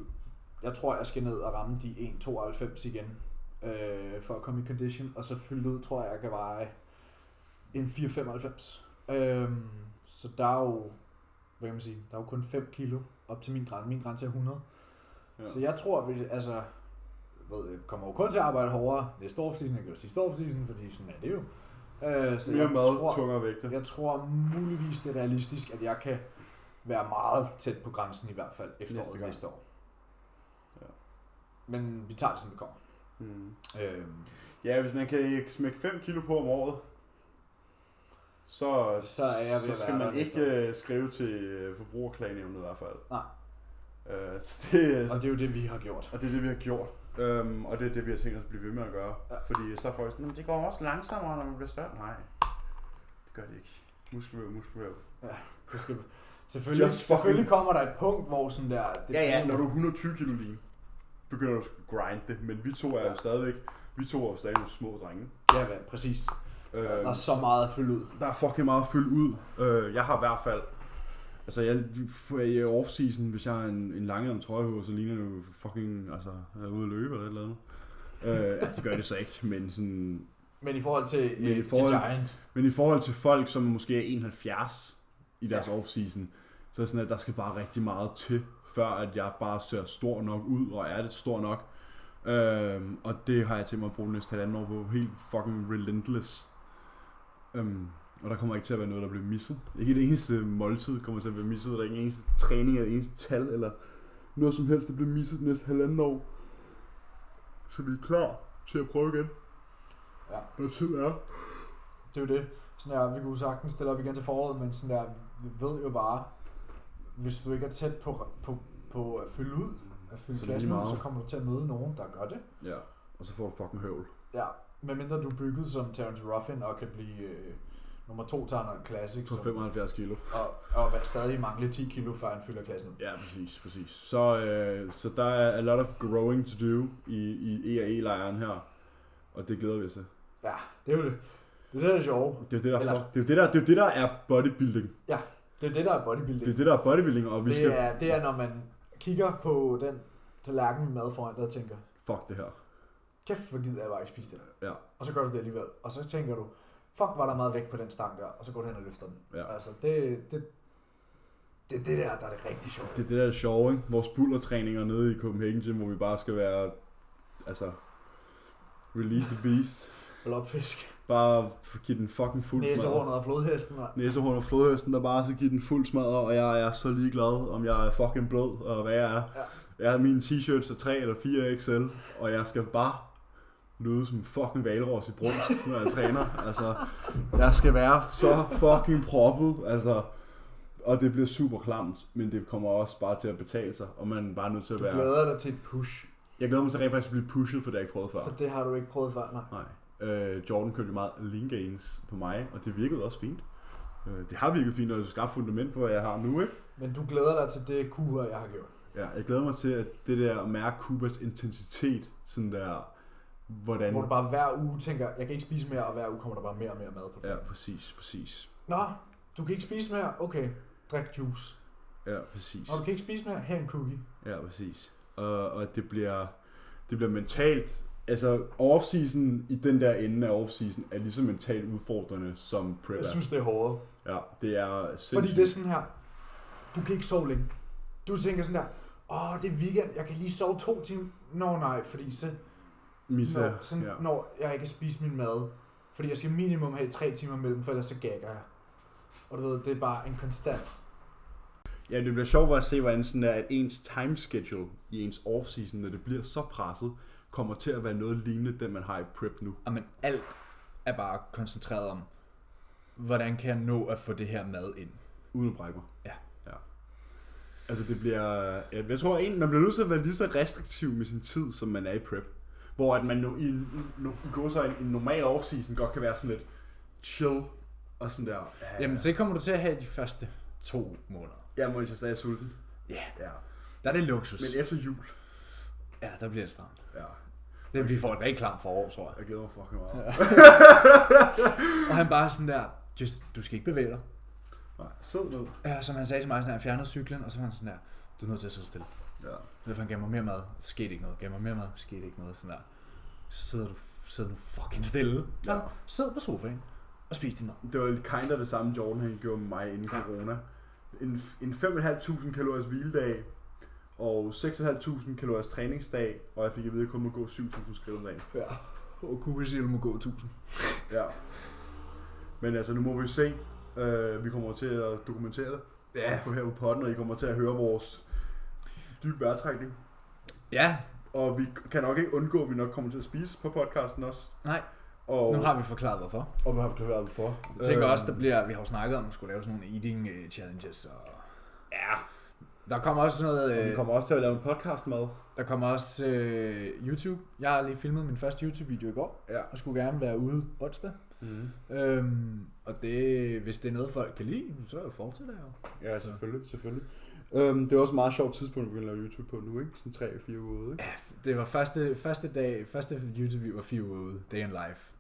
Jeg tror, jeg skal ned og ramme de 1,92 igen, øh, for at komme i condition. Og så fyldt ud, tror jeg, jeg kan veje en 4,95. Øhm, så der er jo, hvad kan man sige, der er jo kun 5 kilo op til min grænse. Min grænse er 100. Ja. Så jeg tror, vi, altså, jeg ved, jeg kommer jo kun til at arbejde hårdere næste offseason, jeg kan jo sidste offseason, fordi sådan er det jo. Øh, så Mere jeg mad, tror, tungere vægte. jeg tror muligvis, det er realistisk, at jeg kan være meget tæt på grænsen i hvert fald efteråret Næste næste, år. Ja. Men vi tager det, som det kommer. Mm. Øhm, Ja, hvis man kan smække 5 kilo på om året, så, Så er jeg ved så skal man ikke øh, skrive til øh, forbrugerklagenævnet i hvert fald. Nej. Øh, så det, og det er jo det, vi har gjort. og det er det, vi har gjort. Øhm, og det er det, vi har tænkt os at blive ved med at gøre. Ja. Fordi så er folk sådan, "Men det går også langsommere, når man bliver større. Nej, det gør det ikke. Muskelvæv, muskelvæv. Det skal, selvfølgelig, Just selvfølgelig kommer der et punkt, hvor sådan der... Det Ja, ja, når du er 120 kilo lige, begynder du at grind det. Men vi to er jo stadigvæk, vi to er jo stadig nogle små drenge. Ja, hvad, præcis. Øhm, Der er så meget at fylde ud. Der er fucking meget at fylde ud. Øh, jeg har i hvert fald... Altså, jeg, i off-season, hvis jeg har en, en lange trøje på, så ligner det jo fucking... Altså, jeg er ude at løbe eller et eller andet. Øh, ja, det gør det så ikke, men sådan... Men i forhold til, Men i øh, forhold- til Giant, Men i forhold til folk, som måske er 71 i deres Ja. off-season, så sådan, at der skal bare rigtig meget til, før at jeg bare ser stor nok ud, og er det stor nok. Øhm, og det har jeg til mig at bruge næste halvanden år på. Helt fucking relentless. Øhm, og der kommer ikke til at være noget, der bliver misset. Ikke et eneste måltid kommer til at blive misset. Der er ikke en eneste træning, eller en eneste tal, eller noget som helst, der bliver misset næste halvanden år. Så vi er klar til at prøve igen, ja, når tid er. det er jo det. Sådan der, vi kunne sagtens stille op igen til foråret, men sådan der, ved jo bare, hvis du ikke er tæt på, på, på at fylde ud, at fylde Så klassen ud, så kommer du til at møde nogen, der gør det. Ja, og så får du fucking høvl. Ja, medmindre du er bygget som Terence Ruffin og kan blive øh, nummer to en Classic, På som, 75 kilo. og, og stadig mangle 10 kilo, før han fylder klassen. Ja, præcis, præcis. Så, øh, så der er a lot of growing to do i, i EAE-lejren her. Og det glæder vi os til. Ja, det er jo det. Det er det, der er sjovt. Det er det, der, Eller- fuck, det, er det, der, det, er det, der er bodybuilding. Det er det, der er bodybuilding. Det er det, der er bodybuilding, og vi skal... det, er, det er, når man kigger på den tallerken med mad foran dig og tænker, Fuck det her. kæft, hvor gider jeg bare ikke spise det der. Ja. Og så gør du det alligevel. Og så tænker du, fuck, var der meget vægt på den stang der, og så går du hen og løfter den. Ja. Altså, det, det, det er det der, der er det rigtig sjovt. Det er det, der er sjove, ikke? Vores bullertræninger nede i Copenhagen Gym, hvor vi bare skal være... Altså... Release the beast. Blobfisk, Bare give den fucking fuld smadret. næsehornet og flodhesten. mand. Næsehorn og flodhesten, der bare så give den fuld smadret, og jeg er så ligeglad, om jeg er fucking blød, og hvad jeg er. Ja. Jeg har mine t-shirts er 3 eller 4 XL, og jeg skal bare lyde som fucking valros i brunst, når jeg træner. Altså, jeg skal være så fucking proppet, altså. og det bliver super klamt, men det kommer også bare til at betale sig, og man er bare nødt til at Du være... glæder dig til et push, Jeg glæder mig til rent faktisk at blive pushet, for det har jeg ikke prøvet før. for det har du ikke prøvet før, nej. Nej. Øh, Jordan kørte jo meget lean gains på mig, og det virkede også fint. Øh, det har virket fint, og det skabt fundament for, hvad jeg har nu, ikke? Men du glæder dig til det kur, jeg har gjort. Ja, jeg glæder mig til, at det der at mærke Kubas intensitet, sådan der, hvordan... Hvor du bare hver uge tænker, jeg kan ikke spise mere, og hver uge kommer der bare mere og mere mad på Ja, præcis, præcis. Nå, du kan ikke spise mere? Okay, drik juice. Ja, præcis. Nå, du kan ikke spise mere? Her en cookie. Ja, præcis. Og, og det bliver, det bliver mentalt, altså off-season i den der ende af off-season er lige så mentalt udfordrende som prep Jeg synes, det er hårdt. Ja, det er sindssygt. Fordi det er sådan her, du kan ikke sove længe. Du tænker sådan der, åh, det er weekend, jeg kan lige sove to timer. Nå nej, fordi så, Misa, når, sådan, ja. når jeg ikke kan spise min mad. Fordi jeg skal minimum have tre timer mellem, for ellers så gagger jeg. Og du ved, det er bare en konstant. ja, det bliver sjovt at se, hvordan sådan der, at ens time schedule i ens off-season, når det bliver så presset, kommer til at være noget lignende den, man har i prep nu. Men alt er bare koncentreret om, hvordan kan jeg nå at få det her mad ind? Uden at brække mig. Ja. ja. Altså det bliver... ja, Jeg tror, en, man bliver nødt til at være lige så restriktiv med sin tid, som man er i prep. Hvor at man no, i, no, i går så en, en normal off-season godt kan være sådan lidt chill og sådan der. Ja, Jamen, så kommer du til at have de første to måneder. Jeg må ikke stadig sulten. Ja, Ja. der er det luksus. Men efter jul, Ja, der bliver det stramt. ja, Det, vi får et rigtig klamt forår, tror jeg. jeg glæder mig fucking meget. Ja. Og han bare sådan der, just, du skal ikke bevæge dig. Nej, sid ned. Ja, som han sagde til mig, sådan, at han fjernede cyklen, og så var han sådan der, du er nødt til at sidde stille. Ja. Derfor han gav mig mere mad, skete ikke noget. Gav mig mere mad, skete ikke noget. Sådan der. Så sidder du sidder nu fucking stille. Ja. Sid på sofaen og spis din mad. Det var kind of det samme Jordan, han gjorde med mig inden corona. En, en 5.500 kaloriers hviledag, og 6.500 kaloriers træningsdag, og jeg fik at vide, at jeg kun må gå 7.000 skridt om dagen. Ja. Og kunne siger, du må gå 1000. Ja. Men altså, nu må vi se. Uh, vi kommer til at dokumentere det Ja. på her på podden, og I kommer til at høre vores dybe vejrtrækning. Ja, Og vi kan nok ikke undgå, at vi nok kommer til at spise på podcasten også. nej. Og, Nu har vi forklaret hvorfor. og vi har forklaret hvorfor. Jeg tænker Øhm, også, der bliver, vi har jo snakket om, at skulle lave sådan nogle eating øh, challenges. Og Ja, der kommer også noget, og vi øh, kommer også til at lave en podcast med. der kommer også øh, YouTube. Jeg har lige filmet min første YouTube-video i går, Ja. og skulle gerne være ude onsdag. Mm. Øhm, og det, hvis det er noget, folk kan lide, så fortsætter jeg jo. Ja, selvfølgelig, selvfølgelig. Øhm, det er også et meget sjovt tidspunkt at begynde at lave YouTube på nu, ikke? Sådan 3-4 uger ude, ikke? Ja, det var første, første dag, første YouTube var fire uger ude, day in life.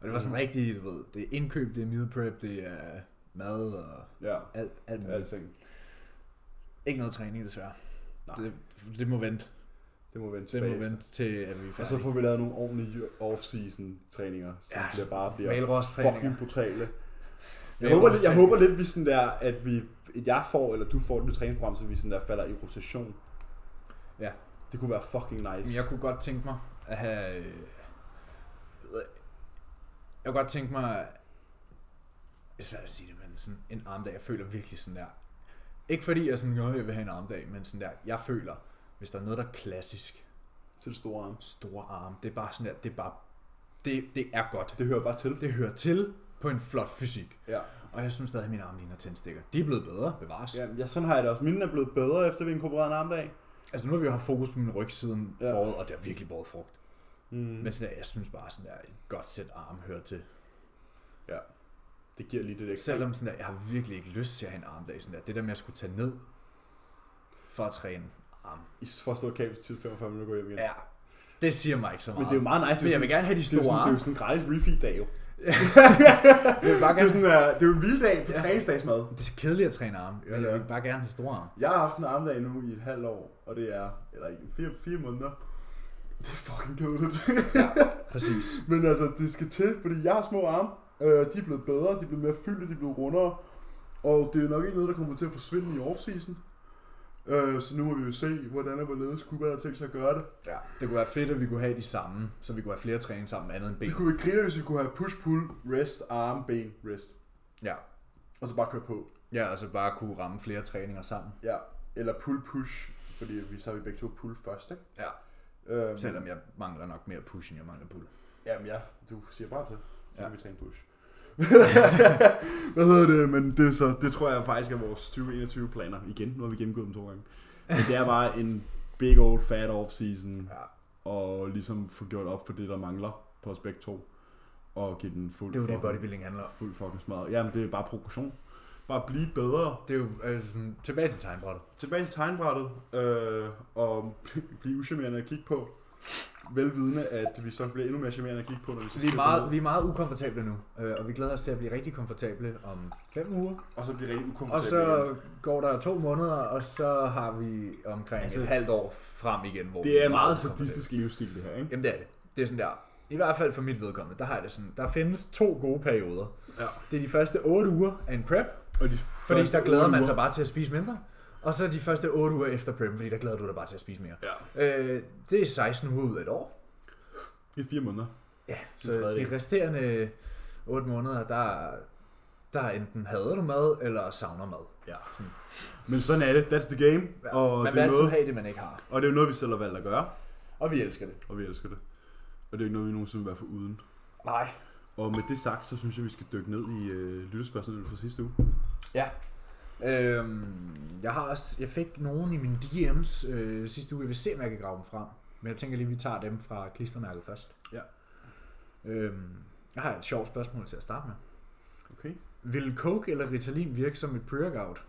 Og det var sådan Mhm. rigtig, du ved, det er indkøb, det er meal prep, det er mad og Ja, alt, alt muligt. alting. Ikke noget træning, desværre. Nej, Det, det må vente. det må vente Det må vente til, at vi er Og så færdige. får vi lavet nogle ordentlige off-season træninger, som Ja, bliver bare bliver fucking brutale. Jeg håber, lidt, jeg håber lidt, vi sådan der, at vi, at jeg får, eller du får et nyt træningsprogram, så vi sådan der falder i rotation. Ja. Det kunne være fucking nice. Men jeg kunne godt tænke mig at have... øh, Jeg kunne godt tænke mig... Det er svært at sige det, men sådan en armdag, jeg føler virkelig sådan der... Ikke fordi jeg sådan, "Åh, jeg vil have en armdag, men sådan der, jeg føler, hvis der er noget, der er klassisk, Til det store arm. store arm, det er bare sådan der, det er bare... Det, det er godt. Det hører bare til. Det hører til på en flot fysik. Ja. Og jeg synes stadig, at mine arme ligner tændstikker. De er blevet bedre, bevares. ja. ja, sådan har jeg det også. Mine er blevet bedre, efter vi inkorporerede en armdag. Altså nu har vi jo haft fokus på min ryg siden Ja. ja. foråret, og det har virkelig båret frugt. Mm. Men sådan der, jeg synes bare sådan der, et godt sæt arm hører til. Det giver lige det ekstra. Selvom sådan der, jeg har virkelig ikke lyst til at have en armdag. Sådan der. Det der med at skulle tage ned for at træne arm. I får stå kabel til 45 minutter og gå hjem igen. Ja, det siger mig ikke så meget. Men det er jo meget nice. Men jeg vil gerne have de det er store sådan, det er arme. jo sådan en gratis refeed-dag jo. (laughs) Jeg vil bare Det er, gerne... sådan, uh, det er jo en vild dag på Ja. træningsdagsmad. Det er så kedeligt at træne arme, Ja, men det jeg er. vil bare gerne have store arme. Jeg har haft en armdag nu i et halvt år, og det er, eller i fire, fire måneder. Det er fucking kedeligt. Præcis. (laughs) Men altså, det skal til, fordi jeg har små arme. Øh, de er blevet bedre, de er blevet mere fyldte, de er blevet rundere. Og det er nok ikke noget, der kommer til at forsvinde i off-season. Øh, så nu må vi jo se, hvordan og hvorledes Kuba har tænkt sig at gøre det. Ja, det kunne være fedt, at vi kunne have de samme, så vi kunne have flere træning sammen andet end ben. Det kunne være griner, hvis vi kunne have push-pull, rest, arm, ben, rest. Ja. Og så bare køre på. Ja, altså bare kunne ramme flere træninger sammen. Ja. Eller pull-push, fordi vi, så har vi begge to pull først, ikke? Ja. Øhm, Selvom jeg mangler nok mere push, end jeg mangler pull. Jamen ja, du siger bare til. Så Ja. ja. vi træne push. (laughs) Hvad hedder det? Men det, så, det tror jeg faktisk er vores 2021 planer. Igen, nu har vi gennemgået dem to gange. Men det er bare en big old fat off season. Ja. Og ligesom få gjort op for det, der mangler på os begge to. Og give den fuld Det er jo det, bodybuilding handler om. Fuld fucking smadret. Jamen, det er bare progression. Bare blive bedre. Det er jo altså, tilbage til tegnbrættet. Tilbage til tegnbrættet. Øh, og (laughs) blive uschammerende at kigge på. Velvidende, at vi så bliver endnu mere charmerende at kigge på, når vi så Vi er, meget, vi er meget ukomfortable nu, øh, og vi glæder os til at blive rigtig komfortable om fem uger. Og så bliver rigtig Og ukomfortabelt. igen. så går der to måneder, og så har vi omkring Altså, et halvt år frem igen. Hvor Det er meget ukomfortable. sadistisk livsstil, det her, ikke? Jamen det er det. Det er sådan der. I hvert fald for mit vedkommende, der har jeg det sådan. Der findes to gode perioder. Ja. Det er de første 8 uger af en prep, Og de fordi der glæder man sig bare til at spise mindre. Og så de første 8 uger efter prep, fordi der glæder du dig bare til at spise mere. Ja, Øh, det er 16 uger ud af et år. i fire måneder. Ja, så de resterende 8 måneder, der, der enten hader du mad, eller savner mad. Ja. Sådan. Men sådan er det. That's the game. Ja, Og man det vil er altid noget, have det, man ikke har. og det er jo noget, vi selv har valgt at gøre. Og vi elsker det. Og vi elsker det. Og det er ikke noget, vi nogensinde vil være for uden. Nej. Og med det sagt, så synes jeg, vi skal dykke ned i øh, lyttespørgsmålet fra sidste uge. Ja. Øhm, jeg har også, jeg fik nogen i mine DM's øh, sidste uge. Jeg vil se, om jeg kan grave dem frem. Men jeg tænker lige, vi tager dem fra klistermærket først. Ja. Øhm, jeg har et sjovt spørgsmål til at starte med. Okay. Vil Coke eller Ritalin virke som et pre-workout?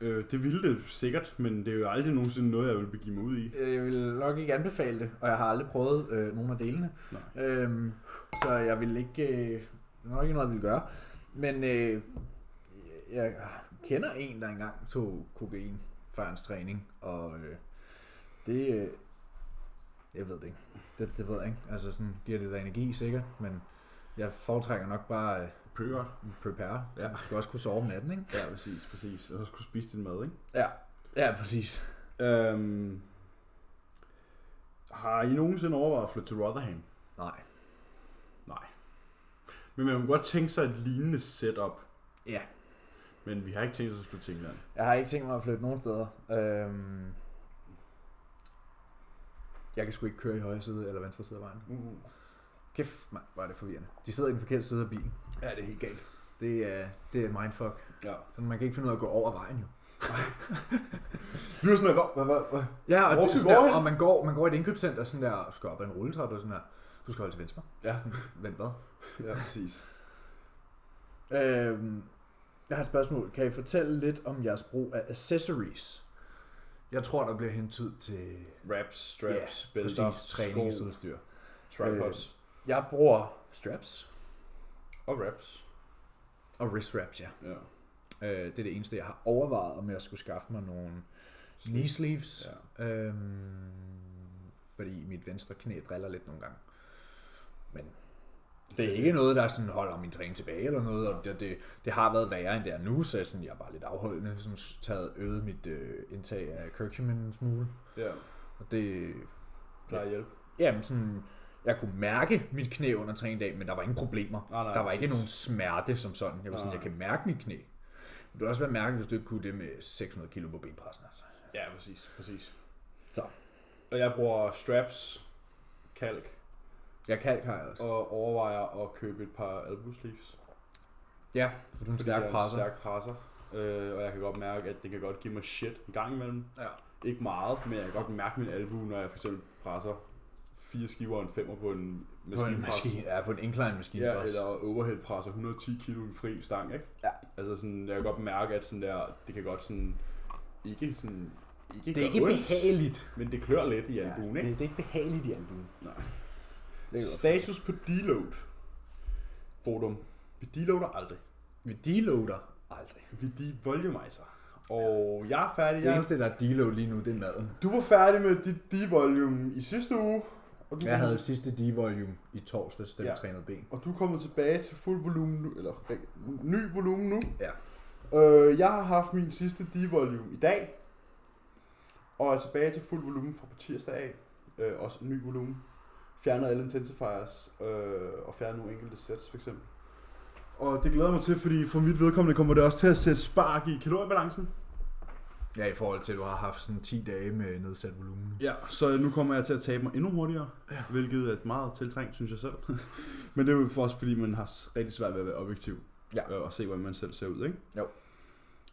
Øh, det ville det sikkert, men det er jo aldrig nogensinde noget, jeg vil begive mig ud i. Jeg vil nok ikke anbefale det, og jeg har aldrig prøvet øh, nogen af delene. Nej. Øhm, så jeg vil ikke, øh, nok ikke noget, jeg vil gøre. Men øh, jeg kender en, der engang tog kokain før hans træning, og øh, det, øh, jeg ved det ikke. Det, det ved jeg ikke. Altså sådan giver det dig energi sikkert, men jeg foretrækker nok bare øh, Pretty godt. prepare. Ja. Du skal også kunne sove om natten, ikke? Ja, præcis, præcis. Og så skulle spise din mad, ikke? Ja, ja præcis. Øhm, har I nogensinde overvejet at flytte til Rotherham? Nej. Nej. Men man kan godt tænke sig et lignende setup. Ja. Men vi har ikke tænkt os at flytte til England. Jeg har ikke tænkt mig at flytte nogen steder. Øhm, jeg kan sgu ikke køre i højre side eller venstre side af vejen. Mm. Kæft, man, hvor er det forvirrende. De sidder i den forkerte side af bilen. Ja, det er helt galt. Det er, det er mindfuck. Ja. Så man kan ikke finde ud af at gå over vejen jo. Du er sådan, hvad, hvad, hvad? Ja, og, Hvor det, sådan der, og man går, man går i et indkøbscenter sådan der, skal op ad en rulletrappe og sådan der. Du skal holde til venstre. Ja, Vent hvad? ja, præcis. Øhm, jeg har et spørgsmål. Kan I fortælle lidt om jeres brug af accessories? Jeg tror, der bliver hentydet til Wraps, straps, ja, bælter, præcis, træningsudstyr. tripods Jeg bruger straps og wraps. og wrist wraps, ja. Ja. Øh, det er det eneste, jeg har overvejet, om jeg skulle skaffe mig nogle knee sleeves. Ja. Øhm, fordi mit venstre knæ driller lidt nogle gange. Men det er ikke noget, der sådan holder min træning tilbage eller noget, og det, det, det har været værre end det er nu, så jeg, sådan, jeg er bare lidt afholdende, sådan taget øget mit øh, indtag af curcumin en smule. Ja, Og det, plejer at hjælpe. jamen sådan, jeg kunne mærke mit knæ under træningsdag, men der var ingen problemer. Nej, nej, der var ikke nogen smerte som sådan. Jeg var sådan, Nej. jeg kan mærke mit knæ. Det ville også være mærkeligt, hvis du ikke kunne det med 600 kilo på benpressen. Altså. Ja, præcis, præcis. Så. Og jeg bruger straps, kalk, Jeg kalk har jeg også. og overvejer at købe et par elbow sleeves. Ja, for du er en Fordi stærk jeg er presser. stærk presser. Øh, og jeg kan godt mærke, at det kan godt give mig shit en gang imellem. Ja. Ikke meget, men jeg kan godt mærke min albue, når jeg for eksempel presser fire skiver og en femmer på en På en maskinpres. maskine, ja, på en incline maskine Ja, også. eller overhead presser 110 kilo i fri stang, ikke? Ja. Altså sådan, jeg kan godt mærke, at sådan der, det kan godt sådan, ikke sådan, ikke Det er ikke ondt, behageligt. men det klør lidt i Ja, albuen, det, ikke? det er ikke behageligt i albuen. Nej. Status på deload. Bodum. Vi deloader aldrig. Vi deloader aldrig. Vi devolumizer. Og jeg er færdig. Det eneste, der er deload lige nu, det er maden. du var færdig med dit devolume i sidste uge. Og du Jeg havde sidste D-volume i torsdags, da vi Ja. trænede ben. Og du er kommet tilbage til fuld volumen nu, eller øh, ny volumen nu. Ja. Øh, jeg har haft min sidste D-volume i dag. Og er tilbage til fuld volumen fra på tirsdag af. Øh, også en ny volumen. Fjernet alle intensifiers. Øh, og fjernet nogle enkelte sets for eksempel. Og det glæder mig til, fordi for mit vedkommende kommer det også til at sætte spark i kaloriebalancen. Ja, i forhold til, at du har haft sådan 10 dage med nedsat volumen. Ja, så nu kommer jeg til at tabe mig endnu hurtigere, ja. hvilket er meget tiltrængt, synes jeg selv. (laughs) Men det er jo for også, fordi man har rigtig svært ved at være objektiv Ja. øh, og se, hvordan man selv ser ud, ikke? Jo.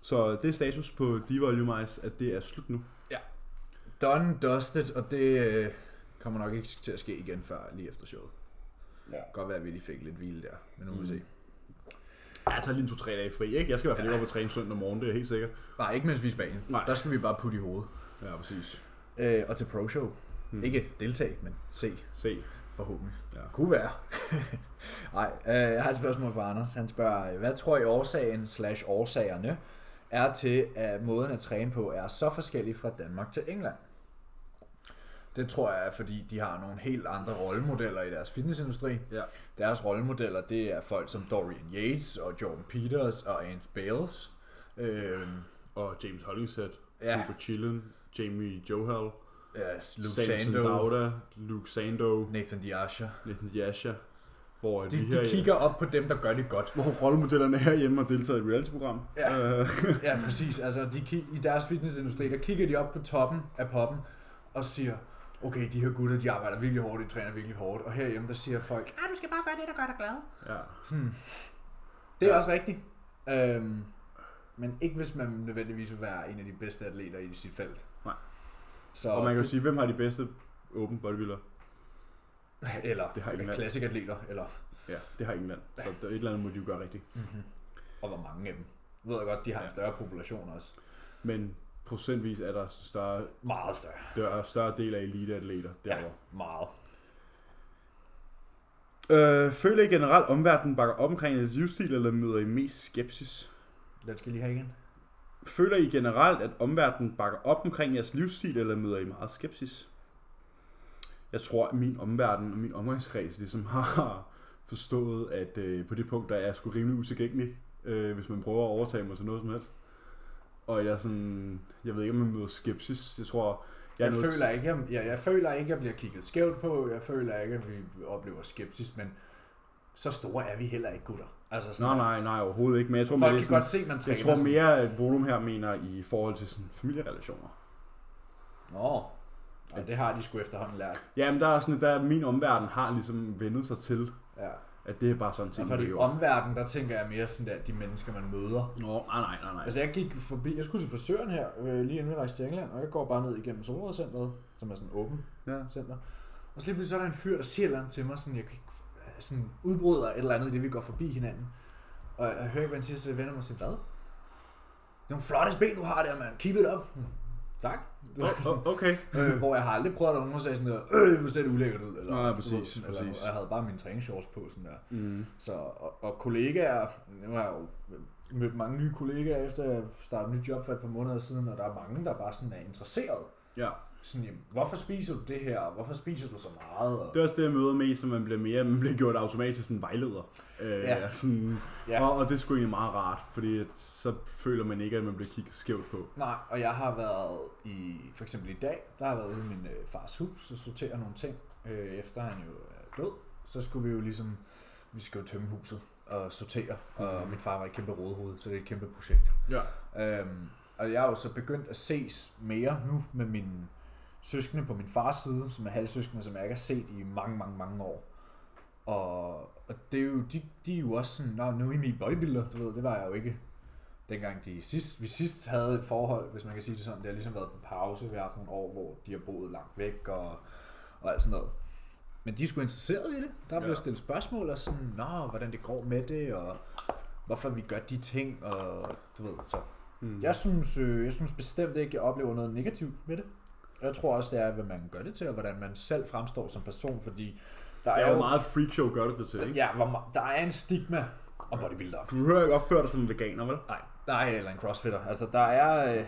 Så det er status på Devolumize, at det er slut nu. Done, dusted, og det øh, kommer nok ikke til at ske igen før lige efter showet. Ja. Godt være, at vi lige fik lidt hvile der, men nu må vi se. Jeg tager lige en to-tre dage fri, ikke? Jeg skal i hvert fald ikke op på træne søndag morgen, det er helt sikkert. Nej, ikke mens vi er i Spanien. Nej. Der skal vi bare putte i hovedet. Ja, præcis. Øh, og til Pro Show. Hmm. Ikke deltage, men se Se. forhåbentlig. Ja. Kunne være. (laughs) Nej, øh, jeg har et spørgsmål fra Anders. Han spørger, hvad tror I årsagen slash årsagerne er til, at måden at træne på er så forskellig fra Danmark til England? Det tror jeg er, fordi de har nogle helt andre rollemodeller i deres fitnessindustri. Ja. Deres rollemodeller, det er folk som Dorian Yates og Jordan Peters og Ant Bales. Øh, Og James Hollingshead, Ja. Hubert Chillen, Jamie Johal, ja, Luke Samson Sando, Dauda, Luke Sando, Nathan Diasha. Nathan Yasha, hvor De, vi de kigger op på dem, der gør det godt. hvor rollemodellerne herhjemme har deltaget i reality-program. Ja. Øh, Ja, præcis. Altså, de i deres fitnessindustri, der kigger de op på toppen af poppen og siger, okay, de her gutter, de arbejder virkelig hårdt, de træner virkelig hårdt. Og herhjemme, der siger folk, ah, du skal bare gøre det, der gør dig glad. ja. Sådan. Det er Ja. også rigtigt. Øhm, men ikke hvis man nødvendigvis vil være en af de bedste atleter i sit felt. Nej. Så Og man kan jo sige, hvem har de bedste open bodybuilder? (laughs) eller, det har eller England. klassikatleter, eller Ja, det har England. Så der, et eller andet må de jo gøre rigtigt. mm-hmm. og hvor mange af dem. Jeg ved jeg godt, de har en Ja. større population også. Men procentvis er der større, Meget større. der er større del af eliteatleter derovre. Ja, meget. Øh, føler I generelt omverdenen bakker op omkring jeres livsstil, eller møder I mest skepsis? Den skal lige have igen. Føler I generelt, at omverdenen bakker op omkring jeres livsstil, eller møder I meget skepsis? Jeg tror, at min omverden og min omgangskreds ligesom har forstået, at øh, på det punkt, der er jeg sgu rimelig utilgængelig, øh, hvis man prøver at overtage mig til noget som helst. Og jeg sådan, jeg ved ikke, om man møder skepsis. Jeg tror, Jeg, jeg, føler ikke, jeg, jeg, jeg føler ikke, at jeg bliver kigget skævt på. Jeg føler ikke, at vi oplever skepsis, men så store er vi heller ikke, gutter. Altså sådan, Nej, nej, nej, overhovedet ikke. Men jeg tror, Folk mere, kan er godt sådan, se, man træner. jeg tror sådan. mere, at Volum her mener i forhold til sådan familierelationer. Nå, ja, det har de sgu efterhånden lært. Jamen, der er sådan, der min omverden har ligesom vendet sig til, Ja. At det er bare sådan ting, for man de gør. omverden, der tænker jeg mere sådan der, de mennesker, man møder. Nå, nej, nej, nej, nej. Altså jeg gik forbi, jeg skulle til frisøren her, øh, lige inden vi rejste til England, og jeg går bare ned igennem Solrødcenteret, som er sådan åben Ja. center. Og så lige pludselig så er der en fyr, der siger et eller andet til mig, sådan, jeg kan ikke, sådan udbryder et eller andet, i det vi går forbi hinanden. Og jeg hører ikke, hvad han siger, så jeg vender mig og siger, hvad? Det er nogle flotte ben, du har der, mand. Keep it up. Hmm. Tak. Oh, okay. (laughs) øh, hvor jeg har aldrig prøvet, at nogen sagde sådan der, øh, du ser det ulækkert ud. Eller, Nej, præcis, sådan, eller, præcis. og jeg havde bare mine træningsshorts på, sådan der. Mm. Så, og, og kollegaer, nu har jeg jo mødt mange nye kollegaer, efter jeg startede et nyt job for et par måneder siden, og der er mange, der bare sådan er interesseret. Ja. Sådan, jamen, hvorfor spiser du det her? og Hvorfor spiser du så meget? Og, Det er også det, jeg møder mest, når man bliver mere, man bliver gjort automatisk sådan vejleder. Øh, Ja. sådan, Ja. og, og, det er sgu egentlig meget rart, fordi at, så føler man ikke, at man bliver kigget skævt på. Nej, og jeg har været i, for eksempel i dag, der har jeg været ude i min øh, fars hus og sortere nogle ting, øh, efter han jo er død. Så skulle vi jo ligesom, vi skal jo tømme huset og sortere, og Mhm. min far var et kæmpe rådhoved, så det er et kæmpe projekt. Ja. Øhm, og jeg er jo så begyndt at ses mere nu med mine søskende på min fars side, som er halvsøskende, som jeg ikke har set i mange, mange, mange år. Og, og det er jo, de, de er jo også sådan, Nå, nu er I mit bodybuilder, du ved, det var jeg jo ikke dengang de sidst, vi sidst havde et forhold, hvis man kan sige det sådan, det har ligesom været på pause, vi har haft nogle år, hvor de har boet langt væk og, og alt sådan noget. Men de er sgu interesseret i det. Der bliver Ja. stillet spørgsmål og sådan, nå, hvordan det går med det, og hvorfor vi gør de ting, og du ved, så Mm. jeg synes, øh, jeg synes bestemt ikke, jeg oplever noget negativt med det. Jeg tror også, det er, hvad man gør det til, og hvordan man selv fremstår som person, fordi der Der er er jo meget freakshow, gør det det til, ikke? Ja, hvor, der er en stigma om bodybuilder. Du hører ikke opføre dig som en veganer, vel? Nej, der er eller en crossfitter. Altså, der er, øh,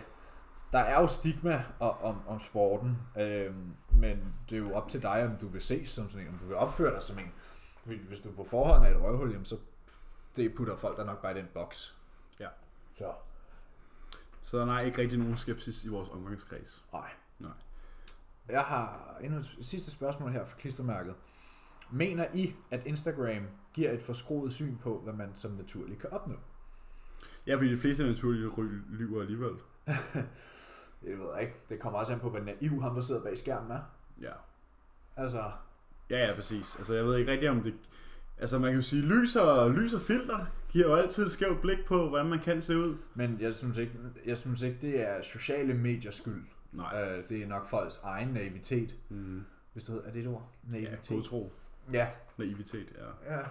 der er jo stigma om, om, sporten, øh, men det er jo op til dig, om du vil ses som sådan en, om du vil opføre dig som en. Hvis du på forhånd er et røvhul, jamen, så det putter folk der nok bare i den boks. Ja. Så, Så nej, ikke rigtig nogen skepsis i vores omgangskreds. nej. Jeg har endnu et sidste spørgsmål her fra klistermærket. Mener I, at Instagram giver et forskroet syn på, hvad man som naturligt kan opnå? Ja, fordi de fleste naturlige lyver alligevel. (laughs) Det ved jeg ikke. Det kommer også an på, hvor naiv ham, der sidder bag skærmen er. Ja. Altså, Ja, ja, præcis. Altså, jeg ved ikke rigtig, om det... Altså, man kan jo sige, lys og, lys og filter giver jo altid et skævt blik på, hvordan man kan se ud. men jeg synes ikke, jeg synes ikke det er sociale mediers skyld. Nej. Øh, det er nok folks egen naivitet. Mm. Hvis det hedder, er det et ord? Ja, Naivitet. godtro. Ja. Naivitet, ja. Ja.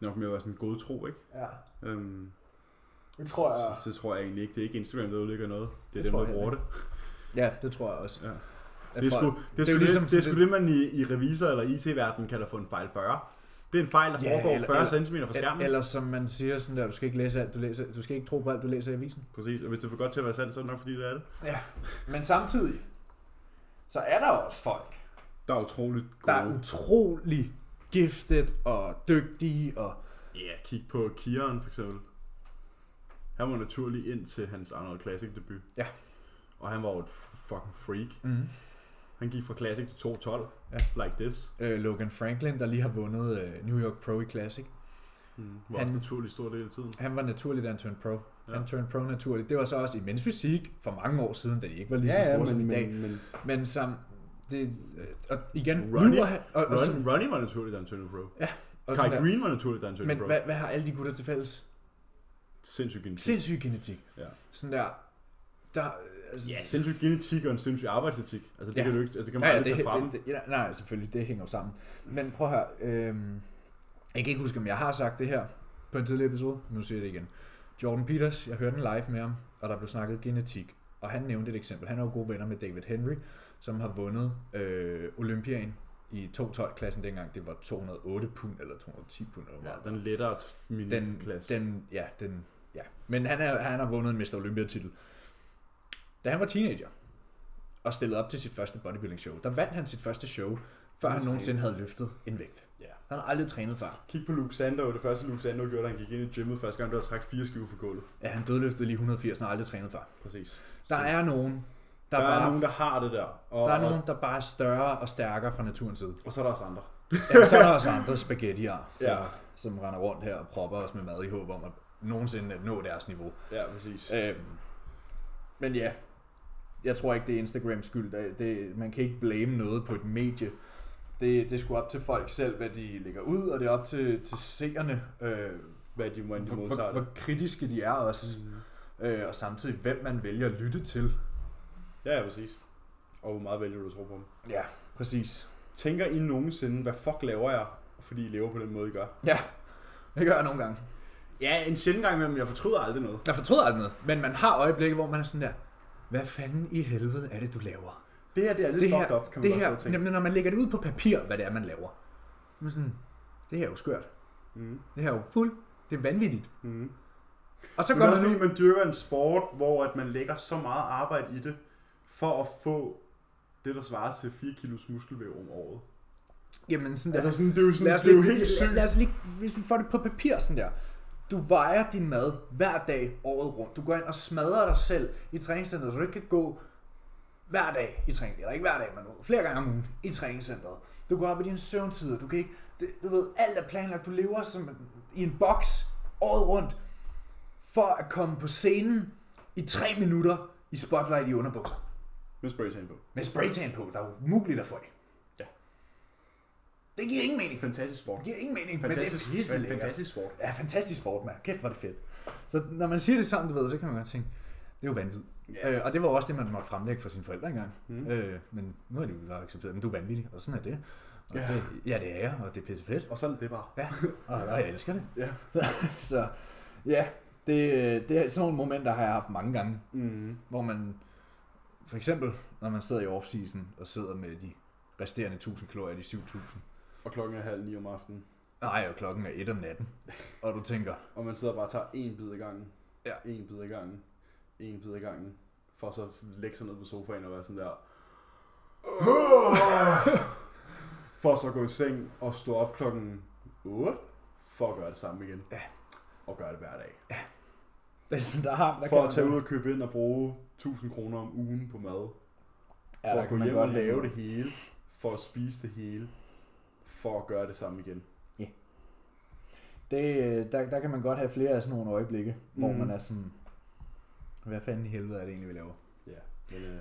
Nok mere være sådan godtro, ikke? ja. Øhm, Det tror jeg. så, så, tror jeg egentlig ikke, det er ikke Instagram, der udlægger noget. Det er Det dem, der bruger det. Ja, det tror jeg også. Ja. Det er, sgu, det er, det er sgu jo det, ligesom det, er sgu det, man i, i revisor eller IT-verdenen kalder for en fejl 40. Det er en fejl, der Ja, foregår eller- 40 eller- cm fra skærmen. Eller som man siger sådan der, du skal ikke læse alt, du læser, du skal ikke tro på alt, du læser i avisen. Præcis, og hvis det er for godt til at være sandt, så er det nok fordi, det er det. Ja. Men samtidig, så er der også folk, Der er utroligt der gode. er utrolig gifted og dygtige og Ja, kig på Kieran for eksempel. Han var naturlig ind til hans Arnold Classic debut. Ja. Og han var jo et fucking freak. mm. Han gik fra Classic til 212. Ja. Like this. øh, Logan Franklin, der lige har vundet øh, New York Pro i Classic. Mm. Var Han- også naturlig stor del af tiden. Han var naturligt, da han turned pro. Ja. Han turned pro naturligt. Det var så også i mens fysik for mange år siden, da de ikke var lige så store som i dag. men Men som, det, øh, og igen, Ronnie- nu var han, og, og, Ron, Ronnie var naturlig, da han turnede pro. og Kai sådan der. Green var naturlig, da han turnede Men pro. hvad, hvad har alle de gutter til fælles? Sindssyg genetik. Sindssyg genetik. Ja. Sådan der, der altså, Ja, sindssyg genetik og en sindssyg arbejdsetik. Altså, det Ja. kan du ikke, altså, det kan man Ja, ja, aldrig det, tage fra det, det, ja, nej, selvfølgelig, det hænger jo sammen. Men prøv at høre, øhm, jeg kan ikke huske, om jeg har sagt det her på en tidligere episode, nu siger jeg det igen. Jordan Peters, jeg hørte en live med ham, og der blev snakket genetik, og han nævnte et eksempel. Han er jo gode venner med David Henry, som har vundet øh, Olympiaen i 212-klassen dengang. Det var 208 pund eller 210 pund. Eller Ja, den lettere min den, klasse. den, ja, den, ja. Men han, er, han har vundet en Mr. Olympia-titel. Da han var teenager, og stillede op til sit første bodybuilding show, der vandt han sit første show, før han nogensinde havde løftet en vægt. Ja. Han har aldrig trænet før. Kig på Luke Sando. Det første Luke Sando gjorde, da han gik ind i gymmet første gang, at trække fire skiver for gulvet. Ja, han dødløftede lige 180, og har aldrig trænet før. Præcis. Der Så- er nogen, der, der er bare, nogen, der har det der. Og, der er nogen, der bare er større og stærkere fra naturens side. og så er der også andre. Ja, så er der også andre spaghettier, (laughs) Ja. ja. som render rundt her og propper os med mad i håb om at nogensinde at nå deres niveau. Ja, præcis. Øhm, men ja, jeg tror ikke, det er Instagrams skyld. Det, det, man kan ikke blame noget på et medie. Det, det er sgu op til folk selv, hvad de lægger ud, og det er op til, til seerne, øh, Hvad de, hvordan de hvor, hvor, hvor kritiske de er også. Mm. Øh, og samtidig, hvem man vælger at lytte til. Ja, ja, præcis. Og hvor meget vælger du at tro på dem? Ja, præcis. Tænker I nogensinde, hvad fuck laver jeg, fordi I lever på den måde, I gør? Ja, det gør jeg nogle gange. Ja, en sjældent gang imellem. Jeg fortryder aldrig noget. Jeg fortryder aldrig noget, men man har øjeblikke, hvor man er sådan der, hvad fanden i helvede er det, du laver? Det her, det er lidt det fucked her, up, kan man det godt her, tænke. nemlig når man lægger det ud på papir, hvad det er, man laver. Men sådan, det her er jo skørt. Mm. Det her er jo fuld. Det er vanvittigt. Mm. Og så går man ud. man dyrker en sport, hvor at man lægger så meget arbejde i det, for at få det, der svarer til 4 kilos muskelvæv om året. Jamen sådan der. Altså sådan, det er jo, sådan, lad os det er jo lige, helt sygt. lad os lige, hvis vi får det på papir sådan der. Du vejer din mad hver dag året rundt. Du går ind og smadrer dig selv i træningscenteret, så du ikke kan gå hver dag i træning. Eller ikke hver dag, men flere gange om ugen i træningscenteret. Du går op i dine søvntider. Du kan ikke, det, du ved, alt er planlagt. Du lever som i en boks året rundt for at komme på scenen i tre minutter i spotlight i underbukser. Med spraytan på. Med spraytan på, der er umuligt at få det. Det giver ingen mening. Fantastisk sport. Det giver ingen mening, Fantastisk, men det er pisse lækkert. fantastisk sport. Ja, fantastisk sport, mand. Kæft, hvor det fedt. Så når man siger det sammen, du ved, så kan man godt tænke, det er jo vanvittigt. Ja. Øh, og det var også det, man måtte fremlægge for sine forældre engang. Mm. Øh, men nu er det jo bare accepteret, men du er vanvittig, og sådan er det. Og Ja. ja. Det, ja, det er jeg, og det er pisse fedt. Og sådan er det bare. Ja, og jeg elsker det. Ja. (laughs) så ja, det, det er sådan nogle momenter, har jeg haft mange gange, Mm. hvor man, for eksempel, når man sidder i off-season og sidder med de resterende 1000 kalorier, de 7000. Og klokken er halv ni om aftenen. Nej, og klokken er 1 om natten. (laughs) Og du tænker, Og man sidder bare og tager en bid ad gangen. Ja. En bid ad gangen. En bid ad gangen. For så at lægge sig ned på sofaen og være sådan der. (laughs) For så at gå i seng og stå op klokken 8. For at gøre det samme igen. Ja. Og gøre det hver dag. det er sådan, der har... Der For at tage ud og købe ind og bruge 1000 kroner om ugen på mad. Ja, For at gå hjem og lave det hele. For at spise det hele. For at gøre det samme igen. Det, øh, der, der kan man godt have flere af sådan nogle øjeblikke, mm. hvor man er sådan, hvad fanden i helvede er det egentlig, vi laver? Ja. Men, uh,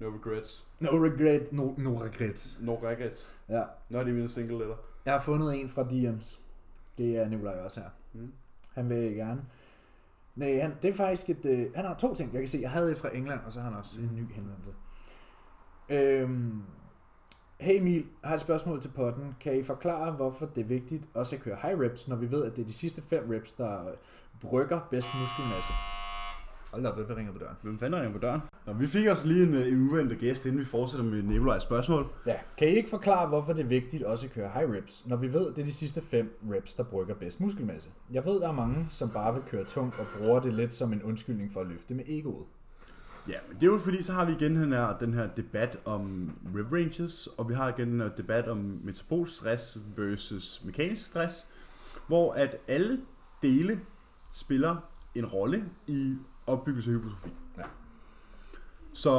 no regrets. No regret, no, no regrets. No regrets. Ja. Not even a single letter. Jeg har fundet en fra DM's. Det er Nikolaj også her. Mm. Han vil gerne. Nej, han, det er faktisk et... Øh, han har to ting, jeg kan se. Jeg havde et fra England, og så har han også en ny henvendelse. Øhm, hey Emil, jeg har et spørgsmål til potten. Kan I forklare, hvorfor det er vigtigt også at køre high reps, når vi ved, at det er de sidste fem reps, der brygger bedst muskelmasse? Hold da op, det ringer på døren. Hvem fanden ringer på døren? Nå, vi fik også lige en, øh, en uventet gæst, inden vi fortsætter med Nikolajs spørgsmål. Ja, kan I ikke forklare, hvorfor det er vigtigt også at køre high reps, når vi ved, at det er de sidste fem reps, der brygger bedst muskelmasse? Jeg ved, der er mange, som bare vil køre tungt og bruger det lidt som en undskyldning for at løfte med egoet. Ja, men det er jo fordi, så har vi igen den her, den her debat om rib ranges, og vi har igen den her debat om metabolisk stress versus mekanisk stress, hvor at alle dele spiller en rolle i opbyggelse af hypotrofi. Ja. Så,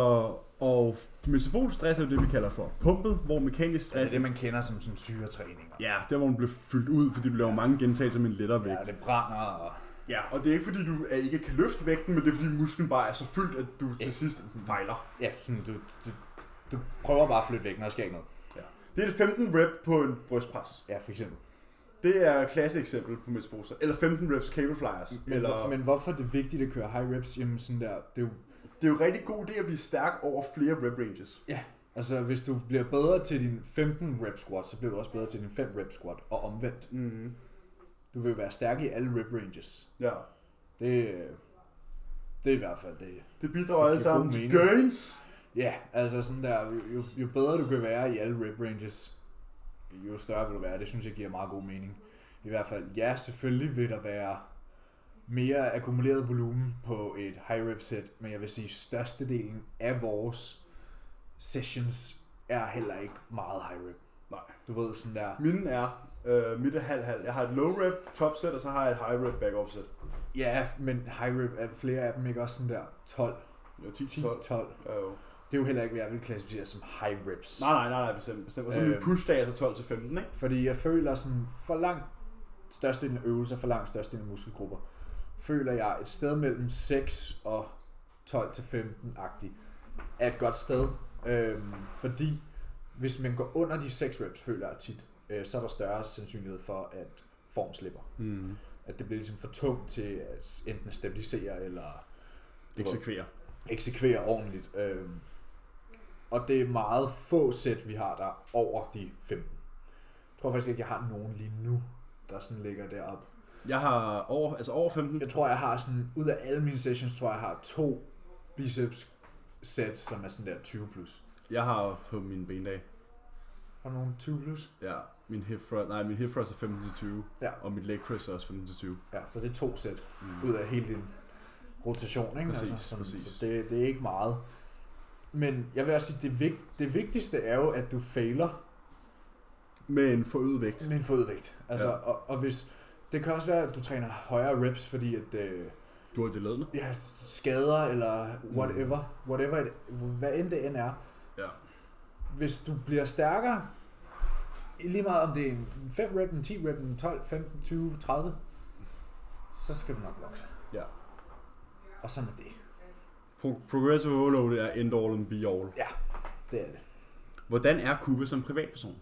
og metabolisk stress er jo det, vi kalder for pumpet, hvor mekanisk Det er stress... det, man kender som sådan syretræninger. Ja, der hvor man bliver fyldt ud, fordi du laver mange gentagelser med en lettere vægt. Ja, det brænder og... Ja, og det er ikke fordi, du er ikke kan løfte vægten, men det er fordi musklen bare er så fyldt, at du til sidst fejler. Ja, sådan, du, du, du prøver bare at flytte væk, når der sker ikke noget. Det er et 15 rep på en brystpres. Ja, for eksempel. Det er et klasse eksempel på metabolisk Eller 15 reps cable flyers. Men, eller, men hvorfor er det vigtigt at køre high reps? Jamen sådan der, det er jo... det er jo rigtig god idé at blive stærk over flere rep ranges. Altså, hvis du bliver bedre til din 15 rep squat, så bliver du også bedre til din 5 rep squat, og omvendt. Mm. Du vil være stærk i alle rep ranges. Ja. Det, det er i hvert fald det. Det bidrager alle giver sammen til gains. Ja, altså sådan der, jo, jo bedre du kan være i alle rep ranges, jo større vil du være. Det synes jeg giver meget god mening. I hvert fald, ja, selvfølgelig vil der være mere akkumuleret volumen på et high rep set, men jeg vil sige, størstedelen af vores sessions er heller ikke meget high rep. Nej. Du ved sådan der, Mine er, øh, mit er halv halv. Jeg har et low rep top set, og så har jeg et high rep back off set. ja, men high rep er flere af dem ikke også sådan der 12, Ja, 10 10, 12. 12. Ja, jo. Det er jo heller ikke, hvad jeg vil klassificere som high reps. Nej, nej, nej, nej, bestemt. bestemt. Og så Øhm. push dag er så 12 til 15, ikke? Fordi jeg føler sådan, for langt størstedelen af øvelser, for langt størstedelen af muskelgrupper, føler jeg et sted mellem 6 og 12 til 15-agtig er et godt sted. Øhm, fordi hvis man går under de 6 reps, føler jeg tit, øh, så er der større sandsynlighed for, at form slipper. Mm. At det bliver ligesom for tungt til at enten stabilisere eller Eksekvere. eksekvere ordentligt. Øhm, og det er meget få sæt, vi har der over de 15. Jeg tror faktisk ikke, jeg har nogen lige nu, der sådan ligger deroppe. Jeg har over, altså over 15. Jeg tror, jeg har sådan, ud af alle mine sessions, tror jeg, jeg har to biceps sæt, som er sådan der 20 plus. Jeg har på min bendag. Du nogen 20 plus? Ja, min hip thrust, nej, min hip thrust er 15 til 20. Ja. Og mit leg press er også 15 til 20. Ja, så det er to sæt Mm. ud af hele din rotation, ikke? Præcis, altså, sådan, præcis. Så det, det er ikke meget. Men jeg vil også sige, det, vig, det vigtigste er jo, at du fejler Med en forøget vægt. med en fodvægt. Altså, Ja. ja. og, og hvis, det kan også være, at du træner højere reps, fordi at øh, Du har det ledende. ja, skader eller whatever, mm. whatever it, hvad end det end er. Ja. Hvis du bliver stærkere, lige meget om det er en 5 rep, en 10 rep, en 12, 15, 20, 30, så skal du nok vokse. Ja. Og sådan er det. Pro- progressive overload er end all and be all. Det er det. Hvordan er Kuba som privatperson?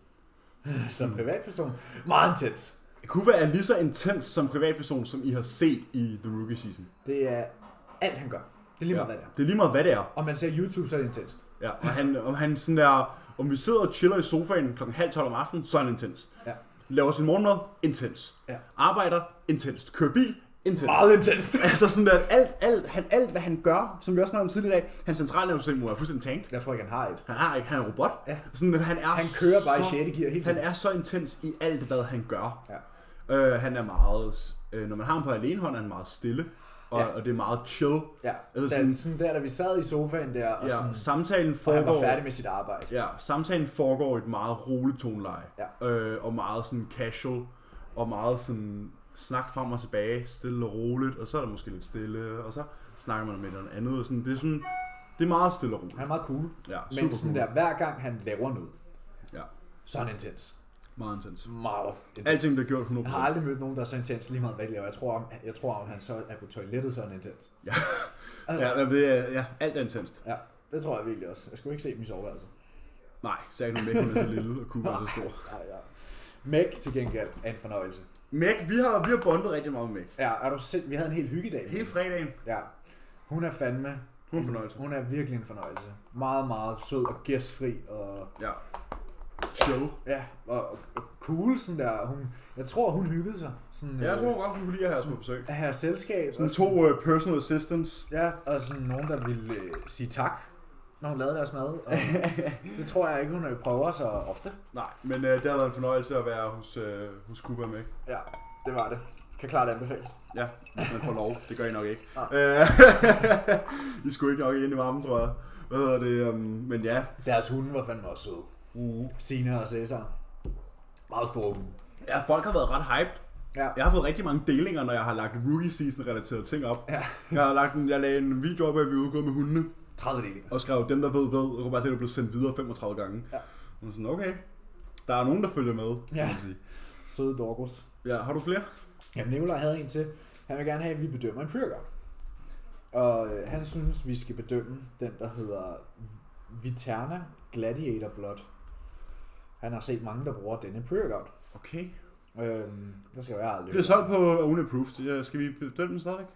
(sighs) Som privatperson, meget intens. Kuba er lige så intens som privatperson, som I har set i The Rookie Season. Det er alt, han gør. Det er lige meget, Ja. hvad det er. Det er lige meget, hvad det er. Om man ser YouTube, så er det intenst. Ja, og han, om han sådan der, om vi sidder og chiller i sofaen klokken halv tolv om aftenen, så er han intens. Ja. Laver sin morgenmad, intens. Ja. Arbejder, intens. Kører bil, intens. Meget intenst. (laughs) Altså sådan der, alt, alt, han, alt hvad han gør, som vi også snakkede om tidligere i dag, hans centralnervesystem er fuldstændig tanked. Jeg tror ikke, han har et. Han har ikke, han er en robot. Ja. Sådan, han, er Han kører bare i så, 6. gear hele Han er så intens i alt, hvad han gør. Ja. Øh, han er meget, øh, når man har ham på alenehånd, er han meget stille. Og, Ja. og det er meget chill. Ja, Altså da, sådan- sådan, der, da vi sad i sofaen der, og, Ja, sådan, samtalen og han var foregår... færdig med sit arbejde. Ja, samtalen foregår i et meget roligt toneleje. Ja. Øh, og meget sådan casual, og meget sådan snak frem og tilbage, stille og roligt, og så er der måske lidt stille, og så snakker man med noget andet. Og sådan, det er sådan, det er meget stille og roligt. Han er meget cool, Ja, men super sådan cool. der, hver gang han laver noget, Ja. så er han intens. Meget intens. Meget intens. Alting bliver gjort 100%. Jeg har aldrig mødt nogen, der er så intens lige meget, hvad de laver. Jeg tror, om, jeg tror, om han så er på toilettet, så er han intens. Ja. Altså, (laughs) Ja, det er, ja, alt er intenst. Ja. Det tror jeg virkelig også. Jeg skulle ikke se dem i soveværelset. Nej, så er ikke noget med, hun er så lille, og Cooper er så stor. Nej, ja. Meg til gengæld er en fornøjelse. Meg, vi har, vi har bondet rigtig meget med Meg. Ja, er du selv, vi havde en helt hyggedag. Hele fredagen. Ja. Hun er fandme... Hun er fornøjelse. Hun er virkelig en fornøjelse. Meget, meget sød og gæstfri og... Ja. Show. Ja, og, og cool sådan der. Hun, jeg tror, hun hyggede sig. Sådan, Ja, jeg øh, tror godt, hun kunne lide at have os på besøg. at have selskab. Sådan og to uh, personal assistants. Ja, og sådan nogen, der ville øh, sige tak, når hun lavede deres mad. Og (laughs) det tror jeg ikke, hun øh, prøver så ofte. Nej, men uh, det har været en fornøjelse at være hos, uh, hos Cooper Meg. Ja, det var det. Kan klart anbefales. Ja, hvis man får lov. Det gør I nok ikke. Øh, (laughs) I skulle ikke nok ind i varmen, tror jeg. Hvad hedder det? Um, men ja. Deres hunde var fandme også søde. Mm. Sina og Cæsar. Meget store hunde. Ja, folk har været ret hyped. Ja. Jeg har fået rigtig mange delinger, når jeg har lagt rookie season relaterede ting op. Ja. (laughs) Jeg har lagt en, jeg lagde en video op, at vi udgået med hundene, 30 delinger. og skrev, dem der ved, ved, og kunne bare se, at det blev sendt videre 35 gange. Ja. Og sådan, okay. Der er nogen, der følger med, kan Ja. man sige. Søde doggos. Ja, har du flere? Jamen, Nikolaj havde en til. Han vil gerne have, at vi bedømmer en pyrker. Og øh, han synes, vi skal bedømme den, der hedder Viterna Gladiator Blood. Han har set mange, der bruger denne pre-workout. Okay. Øhm, der skal være aldrig. Det er solgt på unapproved. Skal vi bedømme den stadigvæk?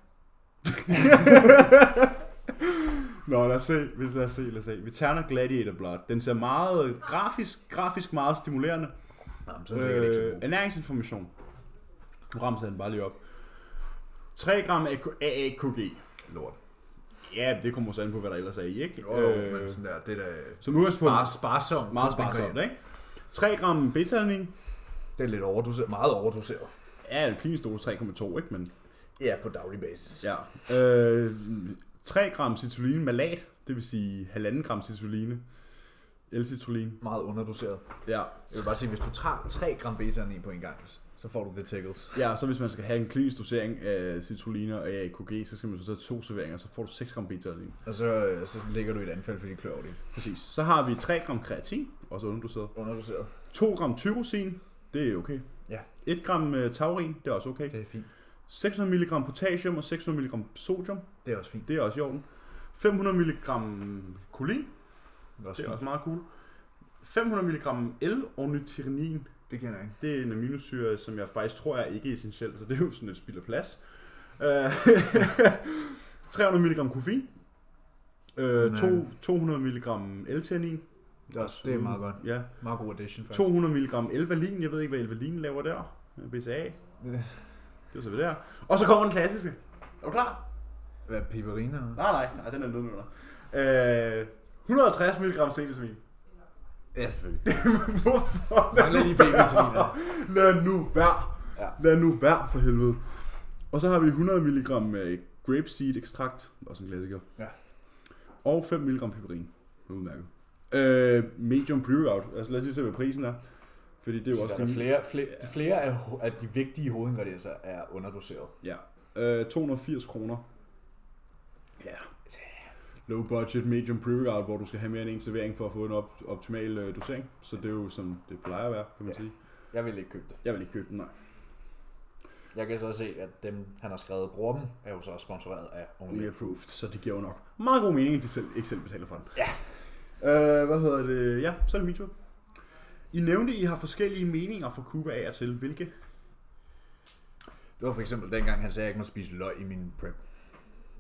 (laughs) Nå, lad os se. Lad os se, lad os se. Viterna Gladiator Blood. Den ser meget grafisk, grafisk meget stimulerende. Jamen, så er det ikke så Øh, ernæringsinformation. Nu rammer den bare lige op. 3 gram AAKG. Lort. Ja, det kommer så an på, hvad der ellers er i, ikke? Jo, jo, men sådan der, det er da som udgangspunkt spar, sparsomt. meget sparsomt, ikke? 3 gram beta Det er lidt overdoseret, meget overdoseret. Ja, en klinisk dose 3,2, ikke? Men, Ja, på daglig basis. ja. Øh, 3 gram citruline malat, det vil sige 1,5 gram citruline. L-citruline. Meget underdoseret. Ja. Jeg vil bare sige, hvis du tager 3 gram beta i på en gang, så får du the tickles. Ja, så hvis man skal have en klinisk dosering af citruline og AAKG, så skal man så tage to serveringer, så får du 6 gram beta Og så, øh, så ligger du i et anfald, fordi klør det. Præcis. Så har vi 3 gram kreatin, også underdoseret. Underdoseret. 2 gram tyrosin, det er okay. Ja. 1 gram øh, taurin, det er også okay. Det er fint. 600 mg potassium og 600 mg sodium, Det er også fint. det er også i orden. 500 mg kolin, Det er også det er fint. også meget cool. 500 mg L-ornithyrenin, Det kender jeg ikke. det er en aminosyre, som jeg faktisk tror er ikke essentiel, så det er jo sådan et spild af plads. Øh, (laughs) 300 mg koffein, øh, to, 200 mg L-theanin, Det er, også, det er meget godt. ja, Meget god addition, faktisk. 200 mg L-valin, jeg ved ikke, hvad L-valin laver der, BCA, det er så ved der. Og så kommer den klassiske. Er du klar? Hvad, piperina? Nej, nej, nej, den er nedenunder. Øh, 150 mg C-vitamin. Ja, selvfølgelig. (laughs) Hvorfor? Mangler lige B-vitaminer. Lad nu være. Ja. Lad nu være for helvede. Og så har vi 100 mg grapeseed ekstrakt, også en klassiker. Ja. Og 5 mg piperin. Udmærket. Øh, medium pre-workout. Altså lad os lige se, hvad prisen er. Fordi det er jo også Der er flere, flere, flere af, af de vigtige hovedingredienser er underdoseret. Ja. Øh, 280 kroner. Ja. Low budget medium pre-workout, hvor du skal have mere end en servering for at få en op- optimal øh, dosering. Så det er jo som det plejer at være, kan man Ja. sige. Jeg vil ikke købe det. Jeg vil ikke købe den, nej. Jeg kan så se, at dem, han har skrevet, bruger dem, er jo så sponsoreret af Only Only approved, så det giver jo nok meget god mening, at de selv, ikke selv betaler for den. Ja. Øh, hvad hedder det? Ja, så er det min tur. I nævnte, I har forskellige meninger fra Cuba af og til. Hvilke? Det var for eksempel dengang, han sagde, at jeg ikke må spise løg i min prep.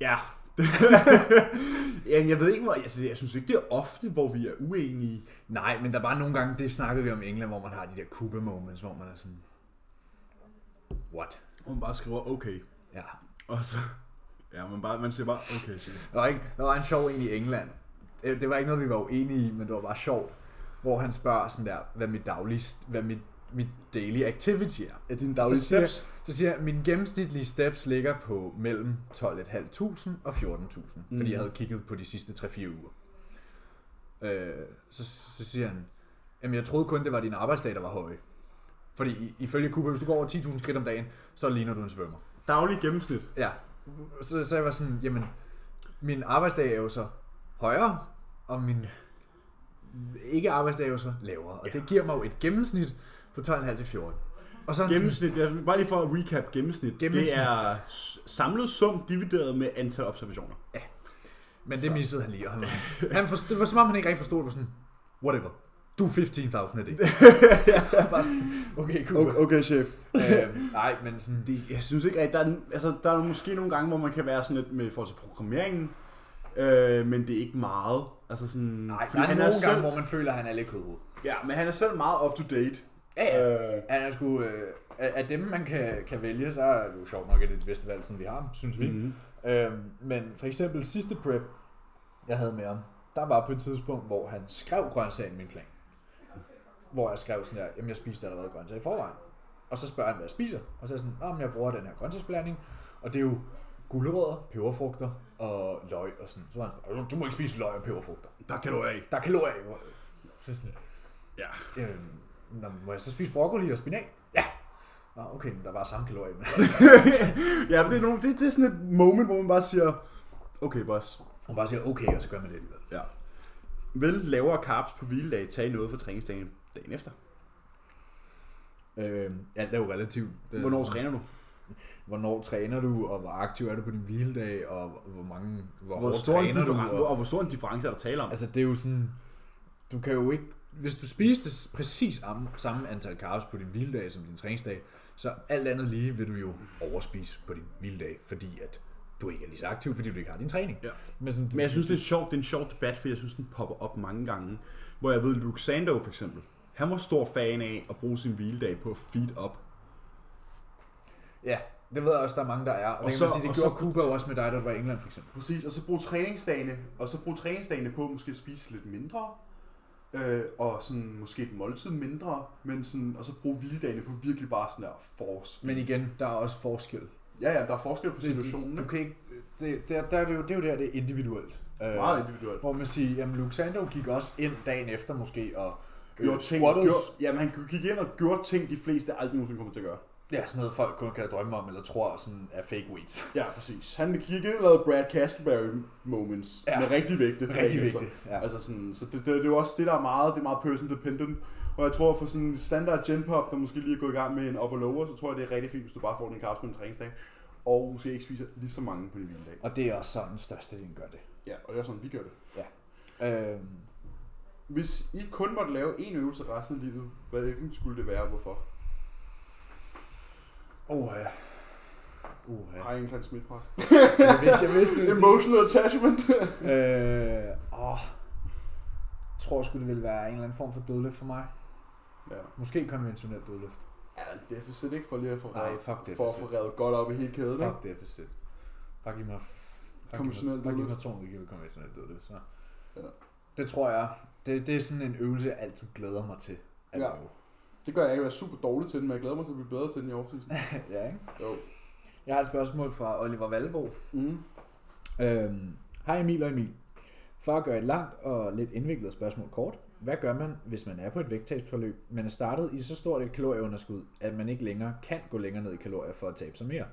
Ja. (laughs) Jamen, jeg ved ikke, hvor... Altså, jeg synes ikke, det er ofte, hvor vi er uenige. Nej, men der var nogle gange, det snakkede vi om i England, hvor man har de der Cuba moments, hvor man er sådan, what? Man bare skriver, okay. Ja. Og så... Ja, man, bare, man siger bare, okay, shit. Der var, ikke, der var en sjov en i England. Øh, Det var ikke noget, vi var uenige i, men det var bare sjovt. Hvor han spørger sådan der, hvad mit daglige, hvad mit, mit daily activity er. Er det en Så siger, så siger jeg, min gennemsnitlige steps ligger på mellem 12.500 og 14.000, mm. fordi jeg havde kigget på de sidste 3-4 uger. Øh, så, så siger han, jamen jeg troede kun, det var din arbejdsdag, der var høje. Fordi i- ifølge Cooper, hvis du går over 10.000 skridt om dagen, så ligner du en svømmer. Daglig gennemsnit. Ja. Så, så jeg var sådan, jamen, min arbejdsdag er jo så højere, og min ikke arbejdsdag er jo så lavere. Og det giver mig jo et gennemsnit på 12,5 til 14. Og så Gennemsnit, jeg, bare lige for at recap gennemsnit. Gennemsnit. Det er samlet sum divideret med antal observationer. Men det Så. missede han lige. og Han, han forstod, det var som om, han ikke rigtig forstod, det var sådan, whatever. Du er 15.000 af det. (laughs) Okay, cool. Okay, okay chef. øhm, nej, men sådan, Det, jeg synes ikke, at der er, altså, der er måske nogle gange, hvor man kan være sådan lidt med forhold til programmeringen, øh, men det er ikke meget. Altså sådan, nej, fordi der er han nogle er gange, selv, hvor man føler, at han er lidt kødhoved. Ja, men han er selv meget up to date. Ja, ja. Øh, Han er sgu, øh, af, af dem, man kan, kan vælge, så er det jo sjovt nok, at det er det bedste valg, som vi har, synes vi. mm, Øhm, men for eksempel sidste prep, jeg havde med ham, der var på et tidspunkt, hvor han skrev grøntsager i min plan. Hvor jeg skrev sådan her, jamen jeg spiste allerede grøntsager i forvejen. Og så spørger han, hvad jeg spiser. Og så er jeg sådan, om jeg bruger den her grøntsagsblanding. Og det er jo gulerødder, peberfrugter og løg og sådan. Så var han sådan, du må ikke spise løg og peberfrugter. der kan du af. Der er kalorier i. Ja. øhm, nå, må jeg så spise broccoli og spinat? Ja. Nå, okay, men der var samme kalorier. Men (laughs) ja, men det er, nogle, det, det er sådan et moment, hvor man bare siger, okay boss. hun bare siger, okay, og så gør man det alligevel. Ja. Vil lavere carbs på hviledag tage noget for træningsdagen dagen efter? Øhm, alt er jo relativt. Øh, Hvornår træner du? Hvornår træner du, og hvor aktiv er du på din hviledag, og hvor mange, hvor, Hvor stor, en træner du? Og, og hvor stor en difference er der tale om? altså det er jo sådan, du kan jo ikke, hvis du spiste præcis am- samme antal carbs på din hviledag som din træningsdag, så alt andet lige vil du jo overspise på din hviledag, fordi at du ikke er lige så aktiv, fordi du ikke har din træning. Ja. Men, sådan, Men jeg synes, det er, sjovt, det er en sjov debat, for jeg synes, den popper op mange gange. Hvor jeg ved, Luke Sandow for eksempel, han var stor fan af at bruge sin hviledag på at feed up. Ja, det ved jeg også, der er mange, der er. Og, Og det, så- sige, det og gjorde så- Cuba jo også med dig, du var i England for eksempel. Præcis, og så bruge træningsdagene, og så bruge træningsdagene på at måske spise lidt mindre, øh, og sådan måske et måltid mindre, men sådan, og så bruge hviledagene på virkelig bare sådan der force. Men igen, der er også forskel. Ja, ja, der er forskel på situationen. du, du kan ikke, det, der, der er det, jo, det er jo der, det er individuelt. Øh, Meget individuelt. Hvor man siger, jamen Luke Sandow gik også ind dagen efter måske og Gjorde øh, ting, squatters. gjorde, jamen, han gik ind og gjorde ting, de fleste aldrig nogensinde kommer til at gøre. Ja, sådan noget folk kun kan drømme om, eller tror sådan er fake weights. Ja, præcis. Han gik ind og lavede Brad Castleberry moments Ja. ja. med rigtig vægte. Rigtig efter. Ja. Altså sådan, så det, det, det, er jo også det, der er meget, det er meget person dependent. Og jeg tror for sådan en standard gen pop, der måske lige er gået i gang med en upper lower, så tror jeg, det er rigtig fint, hvis du bare får din carbs på en træningsdag. Og måske ikke spiser lige så mange på din hviledag. Og det er også sådan, største del gør det. Ja, og det er sådan, vi gør det. Øh, Hvis I kun måtte lave en øvelse resten af livet, hvad skulle det være og hvorfor? Oh, ja. Uh, ja. Har I en klein smitpres? Jeg vidste, jeg vidste, det Emotional attachment. (laughs) øh, åh, jeg tror sgu, det ville være en eller anden form for dødløft for mig. ja. Måske konventionel dødløft. Ja, deficit ikke for lige at få Nej, revet, fuck det. for at få revet godt op i hele kæden. ikke? Fuck deficit. Bare giv mig... Konventionel Bare giv mig dødløft. 200 kilo konventionel dødløft. Så. Ja. Det tror jeg. Det, det er sådan en øvelse, jeg altid glæder mig til. At Ja. lave. Det gør jeg ikke være super dårlig til den, men jeg glæder mig til at blive bedre til den i offseason. (laughs) ja, ikke? Jo. Jeg har et spørgsmål fra Oliver Valbo. Mm. Øhm, Hej Emil og Emil. For at gøre et langt og lidt indviklet spørgsmål kort. Hvad gør man, hvis man er på et vægttabsforløb, men er startet i så stort et kalorieunderskud, at man ikke længere kan gå længere ned i kalorier for at tabe sig mere?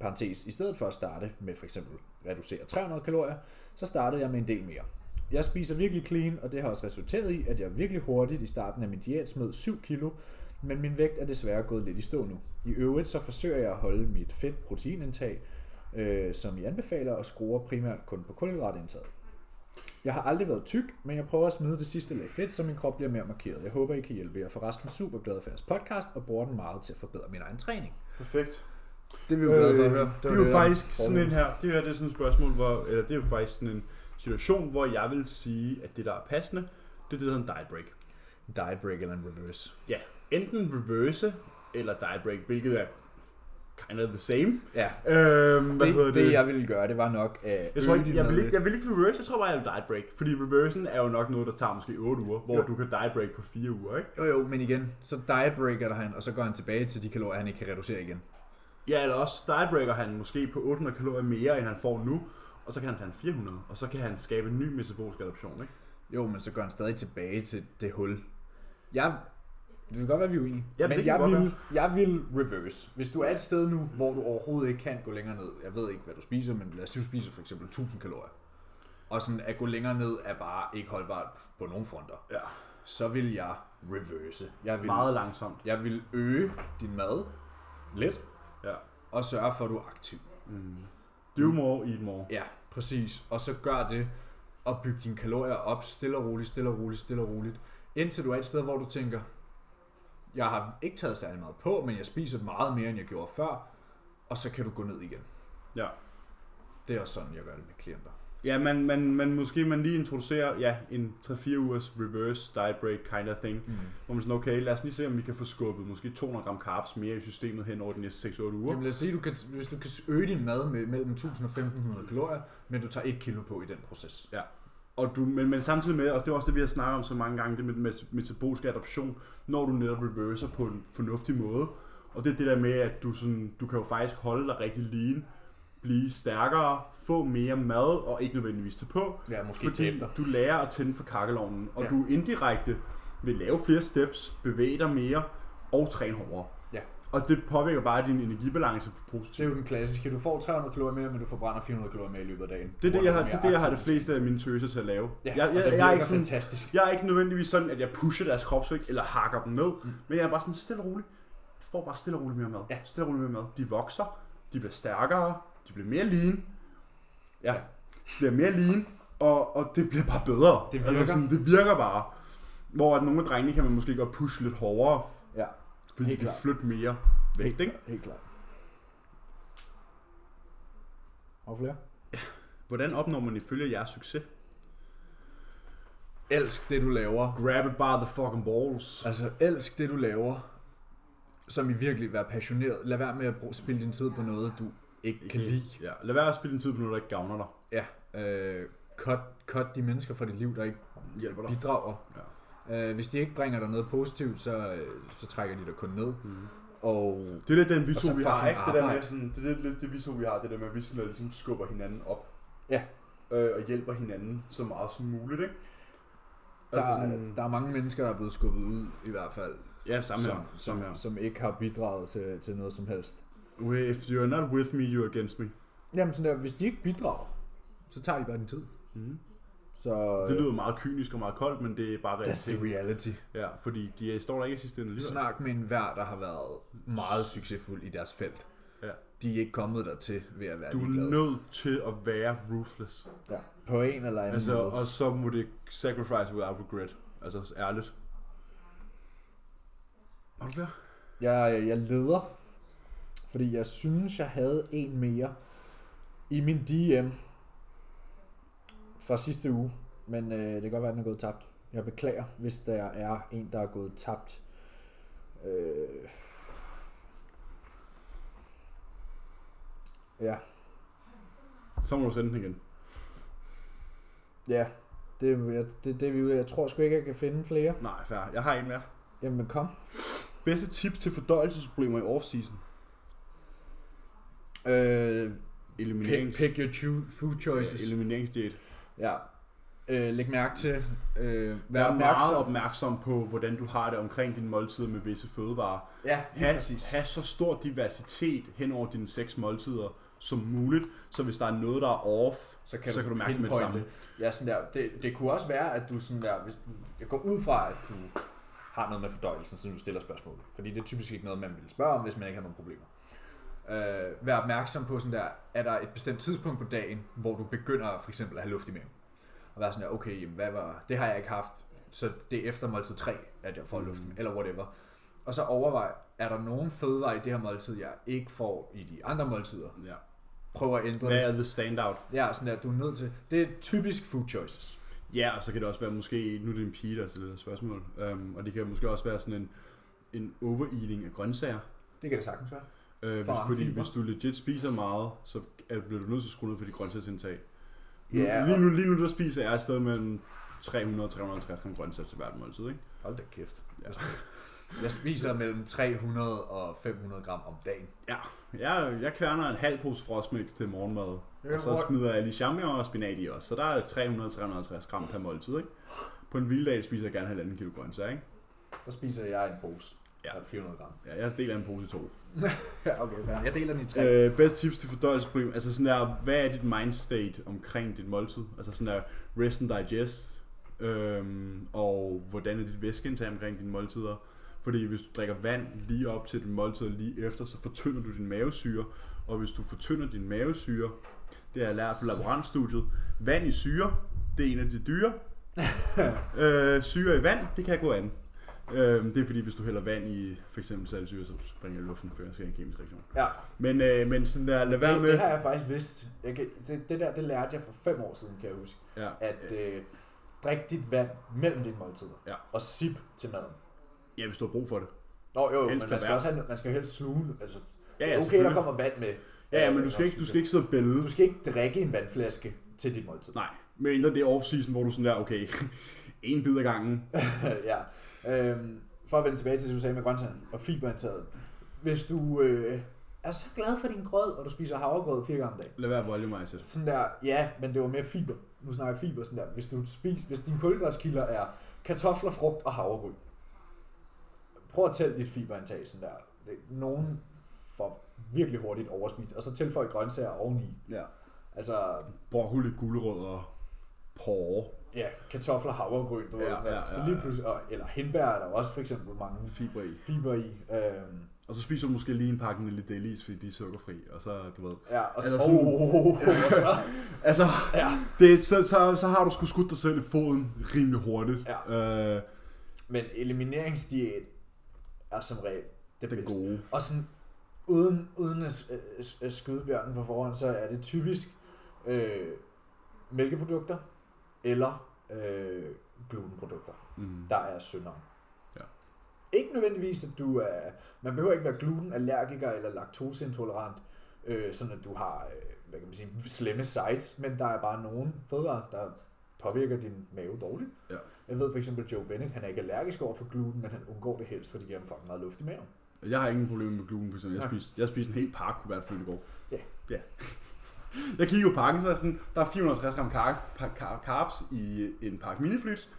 Parentes, i stedet for at starte med for eksempel reducere 300 kalorier, så startede jeg med en del mere. Jeg spiser virkelig clean, og det har også resulteret i, at jeg virkelig hurtigt i starten af min diæt smed 7 kilo, men min vægt er desværre gået lidt i stå nu. I øvrigt så forsøger jeg at holde mit fedt proteinindtag, øh, som I anbefaler, og skruer primært kun på kulhydratindtaget. Jeg har aldrig været tyk, men jeg prøver at smide det sidste lag fedt, så min krop bliver mere markeret. Jeg håber, I kan hjælpe. Jeg er forresten super glad for jeres podcast, og bruger den meget til at forbedre min egen træning. Perfekt. Det er vi Øh, det, det er jo faktisk sådan en her, det her det er sådan et spørgsmål, hvor, eller det er jo faktisk sådan en situation, hvor jeg vil sige, at det der er passende, det er det, der hedder en diet break. Diet break eller en reverse. Ja, enten reverse eller diet break, hvilket er kind of the same. Ja, Øhm, hvad det, hedder det, det? jeg ville gøre, det var nok at jeg, tror ikke, jeg, vil ikke, jeg vil ikke reverse, jeg tror bare, jeg vil diet break. Fordi reversen er jo nok noget, der tager måske 8 uger, hvor Jo. du kan diet break på 4 uger, ikke? Jo, jo, men igen, så diet breaker han, og så går han tilbage til de kalorier, han ikke kan reducere igen. Ja, eller også diet breaker han måske på 800 kalorier mere, end han får nu, og så kan han tage en 400, og så kan han skabe en ny metabolisk adaption, ikke? Jo, men så går han stadig tilbage til det hul. Jeg, det kan godt være, vi er uenige. Jamen, men jeg vil, jeg vil reverse. Hvis du er et sted nu, hvor du overhovedet ikke kan gå længere ned. Jeg ved ikke, hvad du spiser, men lad os sige, du spiser for eksempel 1000 kalorier. Og sådan at gå længere ned er bare ikke holdbart på nogen fronter. Ja. Så vil jeg reverse. Jeg vil, Meget langsomt. jeg vil øge din mad lidt, Ja. og sørge for, at du er aktiv. Mm. Do more, eat more. Ja, Præcis. Og så gør det at bygge dine kalorier op stille og roligt, stille og roligt, stille og roligt. Indtil du er et sted, hvor du tænker, jeg har ikke taget særlig meget på, men jeg spiser meget mere, end jeg gjorde før. Og så kan du gå ned igen. Ja. Det er også sådan, jeg gør det med klienter. Ja, man, man, man måske man lige introducerer ja, en 3-4 ugers reverse diet break kind of thing. Mm. Hvor man sådan, okay, lad os lige se, om vi kan få skubbet måske 200 gram carbs mere i systemet hen over de næste 6-8 uger. Jamen lad os sige, du kan, hvis du kan øge din mad med mellem 1000 og 1500 kalorier, men du tager 1 kilo på i den proces. Og du, men, men samtidig med, og det er også det, vi har snakket om så mange gange, det med, med metabolisk adaption, når du netop reverser på en fornuftig måde. Og det er det der med, at du, sådan, du kan jo faktisk holde dig rigtig lean, blive stærkere, få mere mad og ikke nødvendigvis tage på, Ja, måske fordi dig. du lærer at tænde for kakkelovnen, og Ja. du indirekte vil lave flere steps, bevæge dig mere og træne hårdere. Ja. Og det påvirker bare din energibalance Det er positivt. jo den klassiske. Du får 300 kalorier mere, men du forbrænder 400 kalorier mere i løbet af dagen. Det er det, jeg har, det, du det, jeg har det fleste af mine tøser til at lave. Ja, jeg, jeg, det jeg, er ikke sådan, fantastisk. jeg er ikke nødvendigvis sådan, at jeg pusher deres kropsvægt eller hakker dem ned, Mm. men jeg er bare sådan stille og roligt. Jeg får bare stille og roligt mere mad. Ja. Stille og roligt mere mad. De vokser, de bliver stærkere, de bliver mere lean. Ja, de bliver mere lean, og, og det bliver bare bedre. Det virker. Altså sådan, det virker bare. Hvor at nogle af drengene kan man måske godt pushe lidt hårdere, Ja, fordi Helt de kan klart. flytte mere vægt, ikke? helt klart. Og flere? Hvordan opnår man ifølge jeres succes? Elsk det, du laver. Grab it by the fucking balls. Altså, elsk det, du laver, som i virkelig være passioneret. Lad være med at bruge, spille din tid på noget, du ikke kan lide. Ja, lad være at spille din tid på noget, der ikke gavner dig. Ja, øh, cut, cut de mennesker fra dit liv, der ikke Hjælper dig. bidrager. Ja. Øh, hvis de ikke bringer dig noget positivt, så, øh, så trækker de dig kun ned. Mm. Og Det er lidt den vi to, vi har, ikke? Det, der med, sådan, det er lidt- det, vi to, vi har, det der med, at vi sådan, ligesom skubber hinanden op. Ja. Øh, og hjælper hinanden så meget som muligt, ikke? der, Altså er, sådan- der er mange mennesker, der er blevet skubbet ud, i hvert fald, Ja, samme som, her. som, Samme her. som ikke har bidraget til, til noget som helst. If you're not with me, you're against me. Jamen sådan der, hvis de ikke bidrager, så tager de bare din tid. Mm. Så Det lyder meget kynisk og meget koldt, men det er bare that's the realitet. reality. Ja, fordi de står der ikke i sidste ende. Snak med en hver, der har været meget succesfuld i deres felt. Ja. De er ikke kommet der til ved at være Du er ligeglade. nødt til at være ruthless. Ja. På en eller anden Altså, måde. og så må det sacrifice without regret. Altså ærligt. Har du flere? Jeg, jeg leder, fordi jeg synes, jeg havde en mere i min DM fra sidste uge, men øh, det kan godt være, at den er gået tabt. Jeg beklager, hvis der er en, der er gået tabt. Øh, ja, Så må du sende den igen. ja, det, er- det, det er vi ude. Jeg tror sgu ikke, jeg kan finde flere. Nej, fair. Jeg har en mere. Jamen kom. Bedste tip til fordøjelsesproblemer i off-season? Øh, pick, Eliminerings... pick your cho- food choices. Ja, elimineringsdiæt. Ja. Øh, læg mærke til, øh, vær Vær meget opmærksom. opmærksom på, hvordan du har det omkring dine måltider med visse fødevarer. Ja, Ha, præcis. ha så stor diversitet hen over dine seks måltider som muligt, så hvis der er noget, der er off, så kan, så kan du mærke det med det samme. Ja, sådan der. Det, det kunne også være, at du sådan der, hvis, jeg går ud fra, at du har noget med fordøjelsen, siden du stiller spørgsmål. Fordi det er typisk ikke noget, man vil spørge om, hvis man ikke har nogen problemer. Øh, vær opmærksom på sådan der, er der et bestemt tidspunkt på dagen, hvor du begynder for eksempel at have luft i maven. Og være sådan der, okay, jamen, hvad var, det har jeg ikke haft, så det er efter måltid 3, at jeg får Mm. luft, eller whatever. Og så overvej, er der nogen fødevarer i det her måltid, jeg ikke får i de andre måltider? Ja. Prøv at ændre Hvad det. er the standout? Ja, sådan der, du er nødt til. Det er typisk food choices. Ja, og så kan det også være måske, nu er det en pige, der stiller spørgsmål, um, og det kan måske også være sådan en, en overeating af grøntsager. Det kan det sagtens være. Uh, hvis, fordi fibre. hvis du legit spiser meget, så er, bliver du nødt til at skrue ned for dit grøntsagsindtag. Nu, Ja, lige, nu, lige nu der spiser jeg et sted mellem 300 og 350 gram grøntsager til hvert måltid, ikke? Hold da kæft. Ja. Jeg spiser mellem 300 og 500 gram om dagen. Jeg, jeg kværner en halv pose frostmix til morgenmad, Ja, og så smider jeg lige champignon og spinat i også. Så der er 300-350 gram per måltid, ikke? På en hviledag spiser jeg gerne halvanden kilo grøntsager, ikke? Så spiser jeg en pose. Ja. Ja. 400 gram. Ja, jeg deler en pose i to. (laughs) Okay, fair. Jeg deler den i tre. Øh, bedste tips til fordøjelsesproblem. Altså sådan der, hvad er dit mindstate omkring dit måltid? Altså sådan der, rest and digest. Øhm, og hvordan er dit væskeindtag omkring dine måltider? Fordi hvis du drikker vand lige op til din måltid og lige efter, så fortynder du din mavesyre. Og hvis du fortynder din mavesyre, Det har jeg lært på laborantstudiet. Vand i syre, det er en af de dyre. (laughs) øh, syre i vand, det kan gå an. Øh, det er fordi, hvis du hælder vand i for eksempel saltsyre, så springer luften, før jeg skal en kemisk reaktion. Ja, Men, øh, men sådan der, lad være det, med... det har jeg faktisk vidst. Jeg kan, det, det der, det lærte jeg for fem år siden, kan jeg huske. Ja, At øh, drik dit vand mellem dine måltider. Ja. Og sip til maden. ja, hvis du har brug for det. Nå jo, Helst men man skal også have, man skal helst sluge. Altså, Ja, ja, okay, der kommer vand med. Ja, ja, men Øh, du skal ikke, du skal ikke sidde og bælge. Du skal ikke drikke en vandflaske til dit måltid. Nej, men det er off-season, hvor du sådan der, okay, (laughs) en bid ad gangen. (laughs) ja. Øhm, for at vende tilbage til det, du sagde med grøntsager og fiberindtaget. Hvis du øh, er så glad for din grød, og du spiser havregrød fire gange om dagen. Lad være volumized. Sådan der, ja, men det var mere fiber. Nu snakker jeg fiber sådan der. Hvis, du spiser, hvis dine kulhydratskilder er kartofler, frugt og havregryn. Prøv at tælle dit fiberindtag sådan der. Det, nogen får virkelig hurtigt overspist, og så tilføj grøntsager oveni. Ja. Altså, Broccoli, gulerødder, porre, ja, kartofler, havregryn, du Ja, ved, sådan der. ja, Så ja, lige ja. pludselig, og, eller hindbær er der også for eksempel mange fiber i. fiber i. Øhm, Og så spiser du måske lige en pakke lidt delis, fordi de er sukkerfri. Og så, du ved. ja, og så, Eller oh, sådan- oh, oh, oh, Altså, ja. det, så, så, så har du sgu skudt dig selv i foden rimelig hurtigt. Ja. Øh, Men elimineringsdiæt er som regel det den bedste. gode. Og sådan, uden, uden at, at skyde bjørnen på forhånd, så er det typisk øh, mælkeprodukter eller øh, glutenprodukter, Mm. der er syndere. Ja. Ikke nødvendigvis, at du er... Man behøver ikke være glutenallergiker eller laktoseintolerant, øh, sådan at du har, øh, hvad kan man sige, slemme sites, men der er bare nogle fødevarer, der påvirker din mave dårligt. Ja. Jeg ved for eksempel, Joe Bennett, han er ikke allergisk over for gluten, men han undgår det helst, fordi det giver ham fucking meget luft i maven. Jeg har ingen problemer med gluten, for eksempel. Jeg spiste, jeg spiste en hel pakke kunne hvert i går. Ja. ja. Jeg kigger på pakken, så er sådan, der er 450 gram carbs i en pakke miniflyt.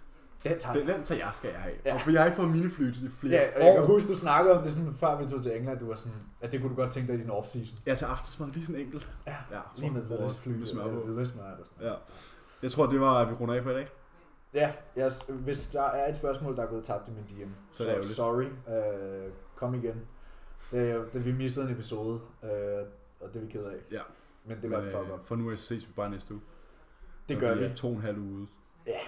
Den tager Den, den tager jeg, skal jeg have. Ja. Og for jeg har ikke fået miniflyt i flere Ja, og jeg kan år. huske, du snakkede om det sådan, før vi tog til England, du var sådan, at det kunne du godt tænke dig i din off-season. Ja, til aftensmad lige sådan enkelt. Ja, Ja, lige med hvidløgsfly med smør på. eller hvidløgsmør eller sådan. Ja. Jeg tror, det var, at vi runder af for i dag. Ja, jeg, hvis der er et spørgsmål, der er gået tabt i min DM, Så er det sorry, uh, kom igen. Det, det, vi missede en episode, uh, og det er vi ked af. Ja. Men det var et fuck up. For nu ses vi bare næste uge. Det Og gør vi. vi. er to og en halv uge ude. Ja.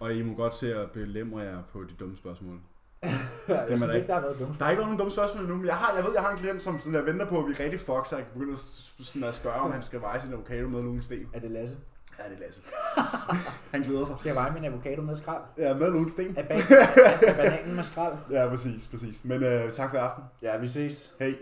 Og I må godt se at belemre jer på de dumme spørgsmål. (laughs) jeg er synes der ikke, der har været dumt. Der er ikke nogen dumme spørgsmål endnu, men jeg, har, jeg ved, jeg har en klient, som sådan, jeg venter på, at vi er rigtig fuck, så jeg kan begynde at, sådan at spørge, om han skal veje sin avocado med nogle sten. Er det Lasse? Ja, det er Lasse. (laughs) han glæder sig. Skal jeg veje min avocado med skrald? Ja, med nogle sten. Er, bag, er bananen med skrald? (laughs) Ja, præcis, præcis. Men øh, tak for aften. Ja, vi ses. Hej.